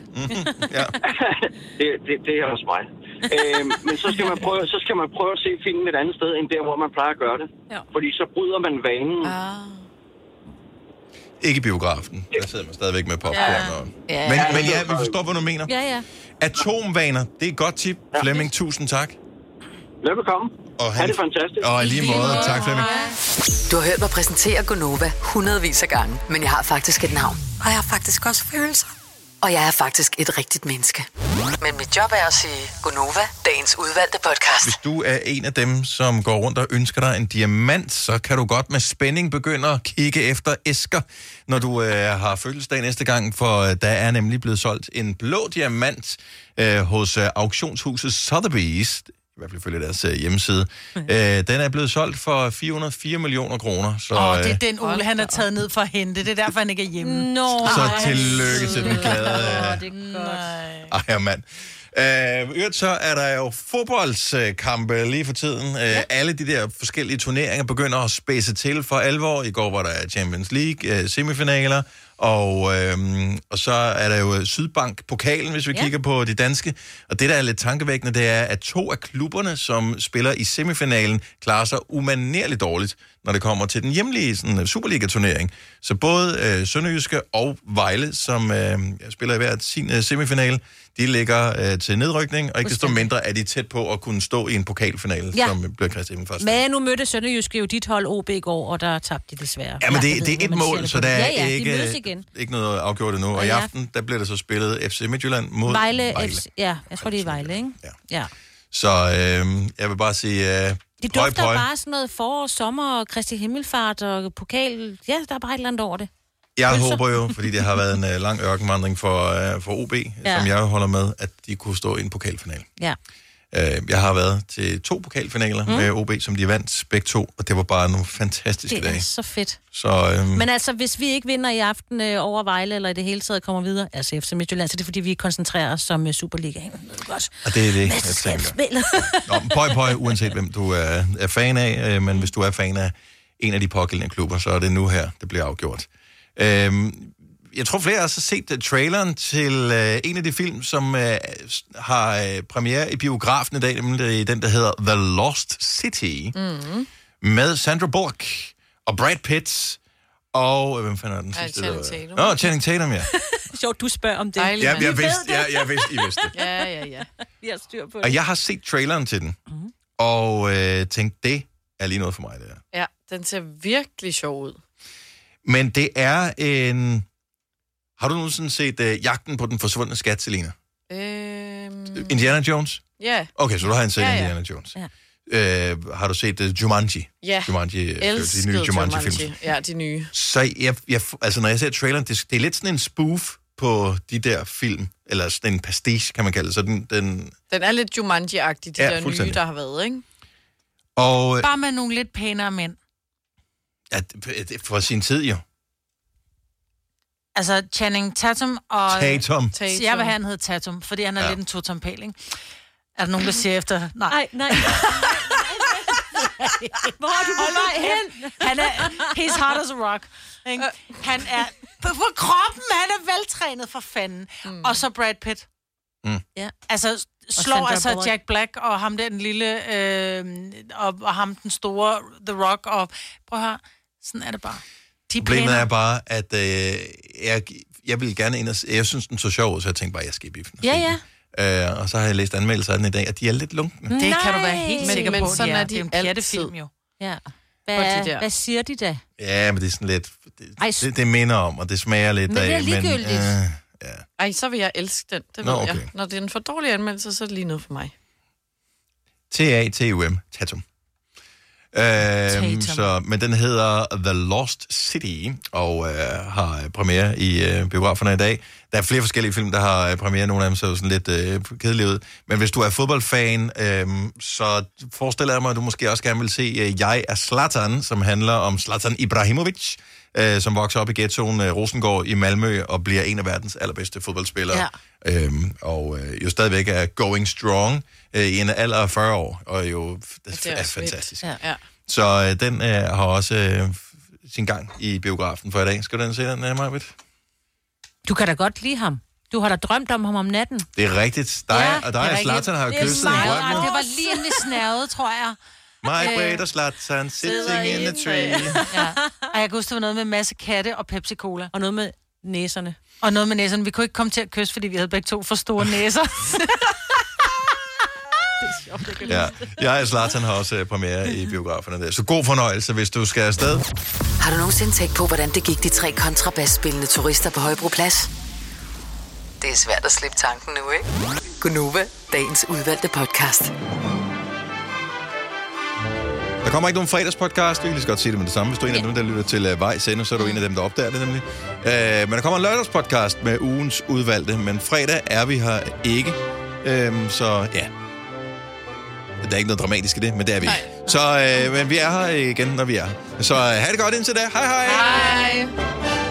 T: det, det, det er også mig. øh, men så skal, man prøve, så skal man prøve at se filmen et andet sted, end der, hvor man plejer at gøre det.
B: Ja.
T: Fordi så bryder man vanen.
D: Ah.
A: ikke i biografen. Der sidder man stadigvæk med popcorn.
T: Ja.
A: Og...
T: Ja.
A: Men, men ja, vi forstår, hvad du mener.
C: Ja, ja.
A: Atomvaner, det er et godt tip. Flemming, tusind tak.
T: Velbekomme.
A: Og
T: Ha' det fantastisk.
A: Og lige måde, tak Flemming.
E: Du har hørt mig præsentere Gonova hundredvis af gange, men jeg har faktisk et navn. Og jeg har faktisk også følelser. Og jeg er faktisk et rigtigt menneske. Men mit job er at sige Gonova, dagens udvalgte podcast.
A: Hvis du er en af dem, som går rundt og ønsker dig en diamant, så kan du godt med spænding begynde at kigge efter æsker, når du øh, har fødselsdag næste gang, for øh, der er nemlig blevet solgt en blå diamant øh, hos øh, auktionshuset Sotheby's, hvert fald ifølge deres øh, hjemmeside. øh, den er blevet solgt for 404 millioner kroner. Så,
B: Åh, det er
A: øh,
B: den Ole, han er taget ned for at hente. Det er derfor, han ikke er hjemme.
C: Nå.
A: så tillykke til den glade... Øh,
C: det er godt.
A: ej, mand. Øh, øvrigt så er der jo fodboldskampe lige for tiden. Øh, alle de der forskellige turneringer begynder at spæse til for alvor. I går var der Champions League øh, semifinaler, og, øh, og så er der jo Sydbank-pokalen, hvis vi ja. kigger på de danske. Og det, der er lidt tankevækkende, det er, at to af klubberne, som spiller i semifinalen, klarer sig umanerligt dårligt, når det kommer til den hjemlige sådan, Superliga-turnering. Så både øh, Sønderjyske og Vejle, som øh, spiller i hvert sin øh, semifinale, de ligger øh, til nedrykning, og ikke desto mindre er de tæt på at kunne stå i en pokalfinale,
C: Ja.
A: som bliver Christian først.
C: Men nu mødte Sønderjyske jo dit hold OB i går, og der tabte de desværre.
A: Ja, men det, det er et mål, så der er
C: ja, ja,
A: ikke,
C: de igen.
A: ikke noget afgjort endnu. Og,
C: Og
A: i aften, der bliver der så spillet FC Midtjylland mod
C: Vejle,
A: Vejle.
C: FC, ja, jeg tror, det er Vejle, ikke? Ja. ja.
A: Så øh, jeg vil bare sige, øh,
C: Det dufter bare sådan noget forår, sommer og Kristi Himmelfart og pokal. Ja, der er bare et eller andet over det.
A: Jeg
C: Pølser.
A: håber jo, fordi det har været en uh, lang ørkenvandring for, uh, for OB, ja. Som jeg holder med, at de kunne stå i en pokalfinal.
C: Ja.
A: Uh, jeg har været til to pokalfinaler mm. Med OB, som de vandt begge to, og det var bare nogle fantastiske
C: Det er
A: dage.
C: så fedt.
A: Så øh,
C: Men altså, hvis vi ikke vinder i aften øh, over Vejle, eller i det hele taget kommer videre, altså FC Midtjylland, så er det fordi, vi koncentrerer os som uh, Superligaen. Godt.
A: og det er det, jeg tænker. Nå, pøj, pøj, uanset hvem du er, er fan af, øh, men hvis du er fan af en af de pågældende klubber, så er det nu her, det bliver afgjort. Øh, jeg tror flere af os har set uh, traileren til uh, en af de film, som uh, har uh, premiere i biografen i dag, nemlig den, der hedder The Lost City,
D: Mm.
A: med Sandra Bullock og Brad Pitt og... øh, Hvem fanden er den
D: Ja,
A: sidste?
D: Channing
A: der var-
D: Tatum.
A: Nå, Channing Tatum, ja.
C: Sjovt, du spørger om det.
D: Dejligt,
A: Ja, jeg
C: Vi
A: vidste,
C: ved
A: ja,
C: det.
A: jeg vidste, I vidste det.
D: Ja, ja, ja.
C: Vi har styr på det.
A: Og jeg har set traileren til den,
D: Mhm.
A: og øh, tænkte, det er lige noget for mig, det her.
D: Ja, den ser virkelig sjov ud.
A: Men det er en... Har du nogensinde set uh, Jagten på den forsvundne skat, Selina?
D: Øhm,
A: Indiana Jones?
D: ja.
A: Okay, så du har en set
D: Ja, ja.
A: Indiana Jones. Ja. Uh, har du set uh, Jumanji?
D: Ja,
A: Jumanji, øh,
D: elskede
A: de nye Jumanji-film.
D: Jumanji. Ja, de nye.
A: Så jeg, jeg, altså, når jeg ser traileren, det, det er lidt sådan en spoof på de der film, eller sådan en pastiche, kan man kalde det. Så den, den,
D: Den er lidt Jumanji-agtig, de
A: Ja,
D: der nye, der har været, ikke?
A: og øh,
B: Bare med nogle lidt pænere mænd.
A: Det- for sin tid jo.
B: Altså Channing Tatum og...
A: Tatum.
B: Så jeg vil have, han hedder Tatum, fordi han er
A: Ja.
B: lidt en totompæl, ikke? Er der nogen, der siger efter? Nej.
C: Nej, nej. Hvor har du på vej hen?
B: Han er... He's hard as a rock. Ikke? Han er... På, på kroppen, han er veltrænet for fanden. Mm. Og så Brad Pitt.
A: Mm.
C: Ja.
B: Altså, slår altså
C: Bullock.
B: Jack Black og ham der den lille, øh, og, og ham den store, The Rock, og prøv at høre, sådan er det bare. De er
A: Problemet er bare, at øh, jeg, jeg vil gerne ind og se, jeg synes, den så sjov ud, så jeg tænkte bare, jeg skal i biffen.
C: Ja, ja.
A: Øh, og så har jeg læst anmeldelser af den i dag, og de er lidt lunkne.
B: Det kan du være helt
D: Men-
B: sikker
D: men
B: på,
D: sådan
B: de er.
D: er de
B: det er en
D: altid.
B: pjattefilm jo.
C: Ja. Hvad,
D: de
C: hvad siger de da?
A: Ja, men det er sådan lidt, det,
C: Ej,
A: det, det minder om, og det smager lidt
C: Men det er
A: af.
C: ligegyldigt.
A: øh,
D: Ej, så vil jeg elske den, det
A: Nå,
D: ved
A: okay.
D: jeg. Når det er en for dårlig anmeldelse, så er det lige noget for mig.
A: T-A-T-U-M, Tatum. Øhm, så, men den hedder The Lost City, og øh, har premiere i øh, biograferne i dag. Der er flere forskellige film, der har øh, premiere. Nogle af dem ser jo sådan lidt øh, kedelige ud. Men hvis du er fodboldfan, øh, så forestiller jeg mig, at du måske også gerne vil se øh, Jeg er Zlatan, som handler om Zlatan Ibrahimovic, øh, som vokser op i ghettoen øh, Rosengård i Malmø og bliver en af verdens allerbedste fodboldspillere. Ja. Øhm, og øh, jo stadigvæk er going strong øh, i en alder af 40 år, og jo det er, er fantastisk.
D: Ja. ja.
A: Så øh, den øh, har også øh, sin gang i biografen for i dag. Skal du den se den, øh, Marvitt?
C: Du kan da godt lide ham. Du har da drømt om ham om natten.
A: Det er rigtigt. Dig, og dig og Zlatan har jo kysset i drømmen.
B: det var lige inden vi snavede, tror jeg.
A: My
B: Øh,
A: Brad og Zlatan sitting in a tree.
B: Ja. Og jeg kan huske, det var noget med en masse katte og Pepsi-Cola.
C: Og noget med næserne.
B: Og noget med næserne. Vi kunne ikke komme til at kysse, fordi vi havde begge to for store næser.
A: Ja, jeg og Zlatan har også øh, premiere i biograferne der. Så god fornøjelse, hvis du skal afsted.
E: Har du nogensinde tænkt på, hvordan det gik de tre kontrabasspillende turister på Højbroplads? Det er svært at slippe tanken nu, ikke? Gunova, dagens udvalgte podcast.
A: Der kommer ikke nogen fredagspodcast. Vi kan lige så godt sige det med det samme. Hvis du er en af dem, der lytter til uh, Vejs Ende, så er du en af dem, der opdager det nemlig. Uh, men der kommer en lørdagspodcast med ugens udvalgte. Men fredag er vi her ikke. Uh, så ja. Der er ikke noget dramatisk i det, men det er vi ikke. Så uh, men vi er her igen, når vi er. Så uh, ha' det godt indtil da. Hej hej.
D: Hej.